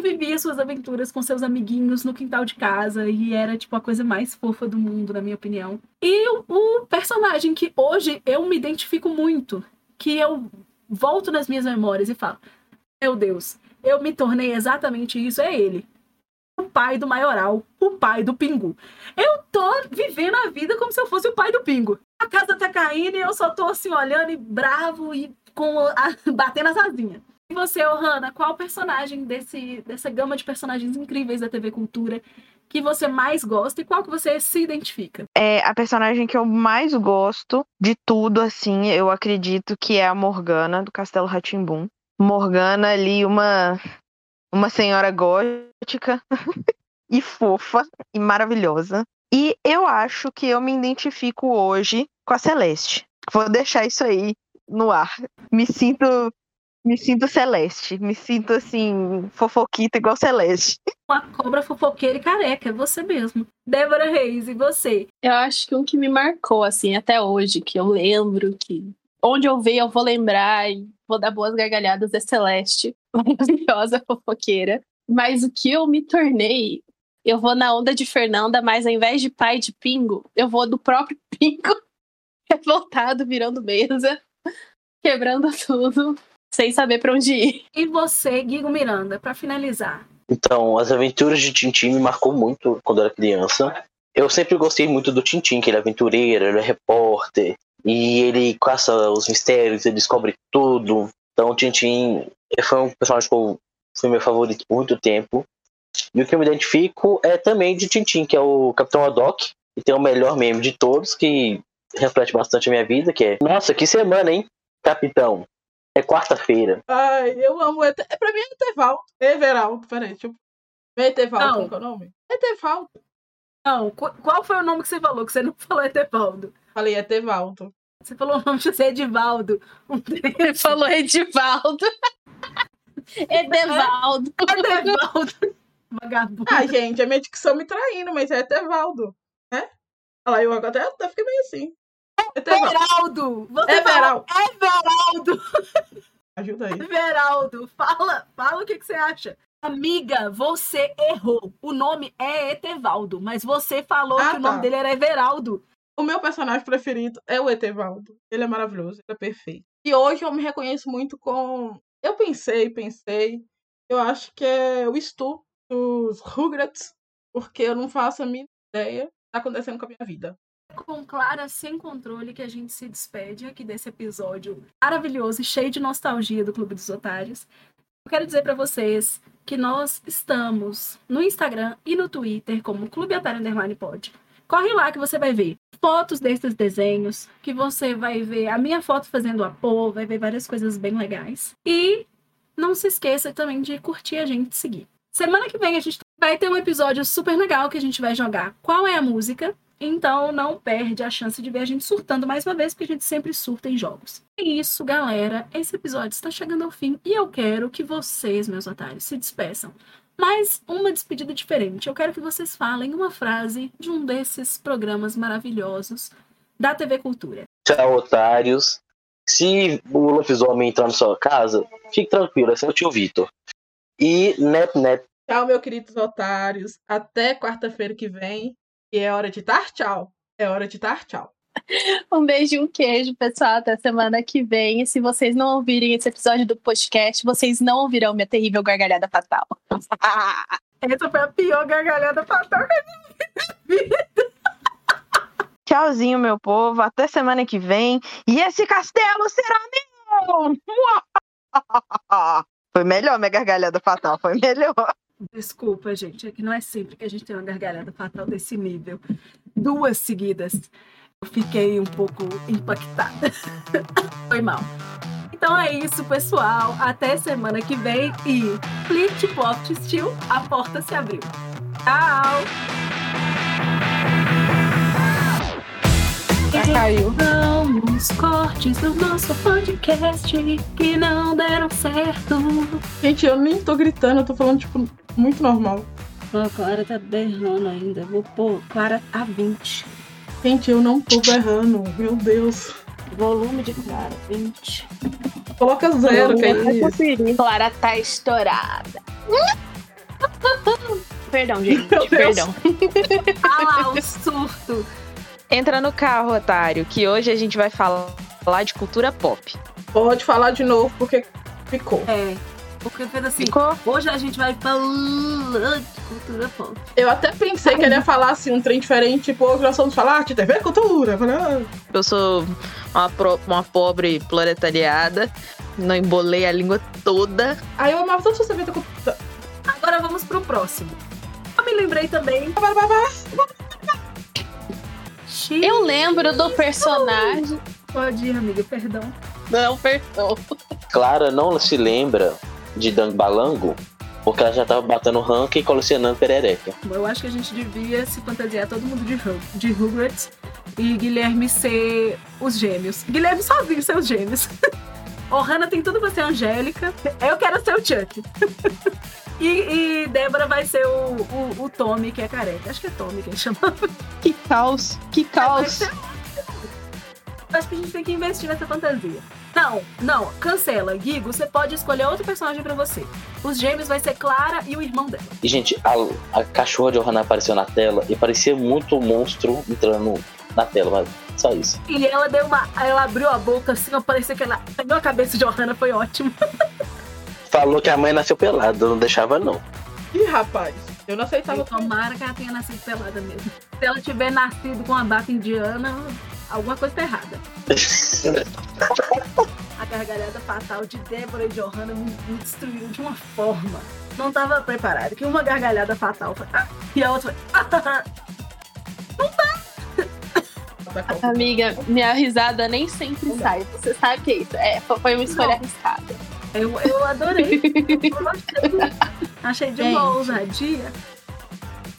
E vivia suas aventuras com seus amiguinhos no quintal de casa e era tipo a coisa mais fofa do mundo, na minha opinião. E o, o personagem que hoje eu me identifico muito, que eu volto nas minhas memórias e falo: Meu Deus, eu me tornei exatamente isso, é ele. O pai do maioral, o pai do Pingu. Eu tô vivendo a vida como se eu fosse o pai do Pingu. A casa tá caindo e eu só tô assim olhando e bravo e com a, batendo as asinhas. E você, Ohana, qual personagem desse, dessa gama de personagens incríveis da TV Cultura que você mais gosta e qual que você se identifica? É a personagem que eu mais gosto de tudo, assim, eu acredito que é a Morgana do Castelo Ratimbum. Morgana ali, uma uma senhora gótica e fofa e maravilhosa. E eu acho que eu me identifico hoje com a Celeste. Vou deixar isso aí no ar. Me sinto me sinto celeste, me sinto assim, fofoquita igual celeste. Uma cobra fofoqueira e careca, é você mesmo. Débora Reis, e você? Eu acho que um que me marcou, assim, até hoje, que eu lembro que onde eu ver eu vou lembrar e vou dar boas gargalhadas é Celeste, maravilhosa fofoqueira. Mas o que eu me tornei, eu vou na onda de Fernanda, mas ao invés de pai de pingo, eu vou do próprio pingo, revoltado, virando mesa, quebrando tudo sem saber para onde ir. E você, Guigo Miranda, para finalizar? Então, as aventuras de Tintin me marcou muito quando eu era criança. Eu sempre gostei muito do Tintin, que ele é aventureiro, ele é repórter, e ele caça os mistérios, ele descobre tudo. Então, o Tintin foi um personagem que eu, foi meu favorito por muito tempo. E o que eu me identifico é também de Tintin, que é o Capitão Haddock, que tem o melhor meme de todos, que reflete bastante a minha vida, que é Nossa, que semana, hein, Capitão? É quarta-feira. Ai, eu amo. É, pra mim é Etevaldo. Everaldo, peraí, deixa eu. É Etevaldo, qual é o nome? Etevaldo. Não, qual foi o nome que você falou? Que você não falou Etevaldo. Falei Etevaldo. Você falou o nome de você Edivaldo. Ele falou Edivaldo. Edevaldo. Edevaldo. Vagabundo. Ai, gente, a minha dicção me traindo, mas é Etevaldo. Né? Olha lá, eu até, até fiquei meio assim. Everaldo! Você Everaldo! Everaldo! Ajuda aí. Everaldo, fala, fala o que, que você acha. Amiga, você errou. O nome é Etevaldo, mas você falou ah, que o nome tá. dele era Everaldo. O meu personagem preferido é o Etevaldo. Ele é maravilhoso, ele é perfeito. E hoje eu me reconheço muito com. Eu pensei, pensei. Eu acho que é o Stu dos Rugrats, porque eu não faço a mínima ideia do que tá acontecendo com a minha vida com Clara sem controle que a gente se despede aqui desse episódio maravilhoso e cheio de nostalgia do Clube dos Otários. Eu quero dizer para vocês que nós estamos no Instagram e no Twitter como Clube Otário Underline Pod. Corre lá que você vai ver fotos desses desenhos, que você vai ver a minha foto fazendo a pô, vai ver várias coisas bem legais. E não se esqueça também de curtir a gente seguir. Semana que vem a gente vai ter um episódio super legal que a gente vai jogar Qual é a Música? Então não perde a chance de ver a gente surtando mais uma vez, porque a gente sempre surta em jogos. É isso, galera. Esse episódio está chegando ao fim e eu quero que vocês, meus otários, se despeçam. Mas uma despedida diferente. Eu quero que vocês falem uma frase de um desses programas maravilhosos da TV Cultura. Tchau, otários. Se o lobisomem entrar na sua casa, fique tranquilo, esse é o tio Vitor. E net, net. Tchau, meus queridos otários. Até quarta-feira que vem. E é hora de dar tchau. É hora de dar tchau. Um beijo e um queijo, pessoal. Até semana que vem. E se vocês não ouvirem esse episódio do podcast, vocês não ouvirão minha terrível gargalhada fatal. Essa foi a pior gargalhada fatal que eu vi. Tchauzinho, meu povo. Até semana que vem. E esse castelo será meu! Foi melhor minha gargalhada fatal, foi melhor. Desculpa, gente, é que não é sempre que a gente tem uma gargalhada fatal desse nível. Duas seguidas. Eu fiquei um pouco impactada. Foi mal. Então é isso, pessoal. Até semana que vem e Flip Plot Steel, a porta se abriu. Tchau! Já caiu. Vamos cortes do nosso podcast que não deram certo. Gente, eu nem tô gritando, eu tô falando, tipo, muito normal. A Clara tá berrando ainda. Vou pôr Clara a 20. Gente, eu não tô berrando. Meu Deus. Volume de Clara, 20. Coloca zero, que é isso. Clara tá estourada. Perdão, gente. Meu. Perdão. Ah lá, o surto. Entra no carro, otário, que hoje a gente vai falar de cultura pop. Pode falar de novo, porque ficou. É. Porque fez assim. Ficou? Hoje a gente vai falar de cultura pop. Eu até pensei que ele ia falar assim, um trem diferente, tipo, hoje nós vamos falar de TV Cultura. Eu ah, Eu sou uma, pro- uma pobre proletariada. Não embolei a língua toda. Aí eu amava tanto essa TV Cultura. Agora vamos pro próximo. Eu me lembrei também. Eu lembro do personagem. Pode ir, amiga, perdão. Não, perdão. Clara não se lembra de Dang Balango porque ela já tava batendo rank e colecionando perereca. Eu acho que a gente devia se fantasiar todo mundo de, de Rugrats e Guilherme ser os gêmeos. Guilherme sozinho ser os gêmeos. Ohana tem tudo pra ser Angélica. Eu quero ser o Chuck. e, e Débora vai ser o, o, o Tommy, que é careca. Acho que é Tommy que ele chama. Que caos, que Vai caos. ser- Acho que a gente tem que investir nessa fantasia. Não, não, cancela. Guigo, você pode escolher outro personagem pra você. Os gêmeos vai ser Clara e o irmão dela. E, gente, a, a cachorra de Ohana apareceu na tela e parecia muito um monstro entrando na tela, mas só isso. E ela deu uma. Ela abriu a boca assim, ó, parecia que ela pegou a cabeça de Johanna, foi ótimo. Falou que a mãe nasceu pelada, não deixava não. Ih, rapaz, eu não aceitava tudo. Tomara que ela tenha nascido pelada mesmo. Se ela tiver nascido com a data indiana, alguma coisa tá errada. A gargalhada fatal de Débora e Johanna me, me destruíram de uma forma. Não tava preparada. Que uma gargalhada fatal foi. "Ah", e a outra foi. "Ah". Amiga, minha risada nem sempre sai. Você sabe o que é isso? É, foi uma escolha Não. arriscada. Eu, eu adorei. Eu gostei. Achei de uma ousadia.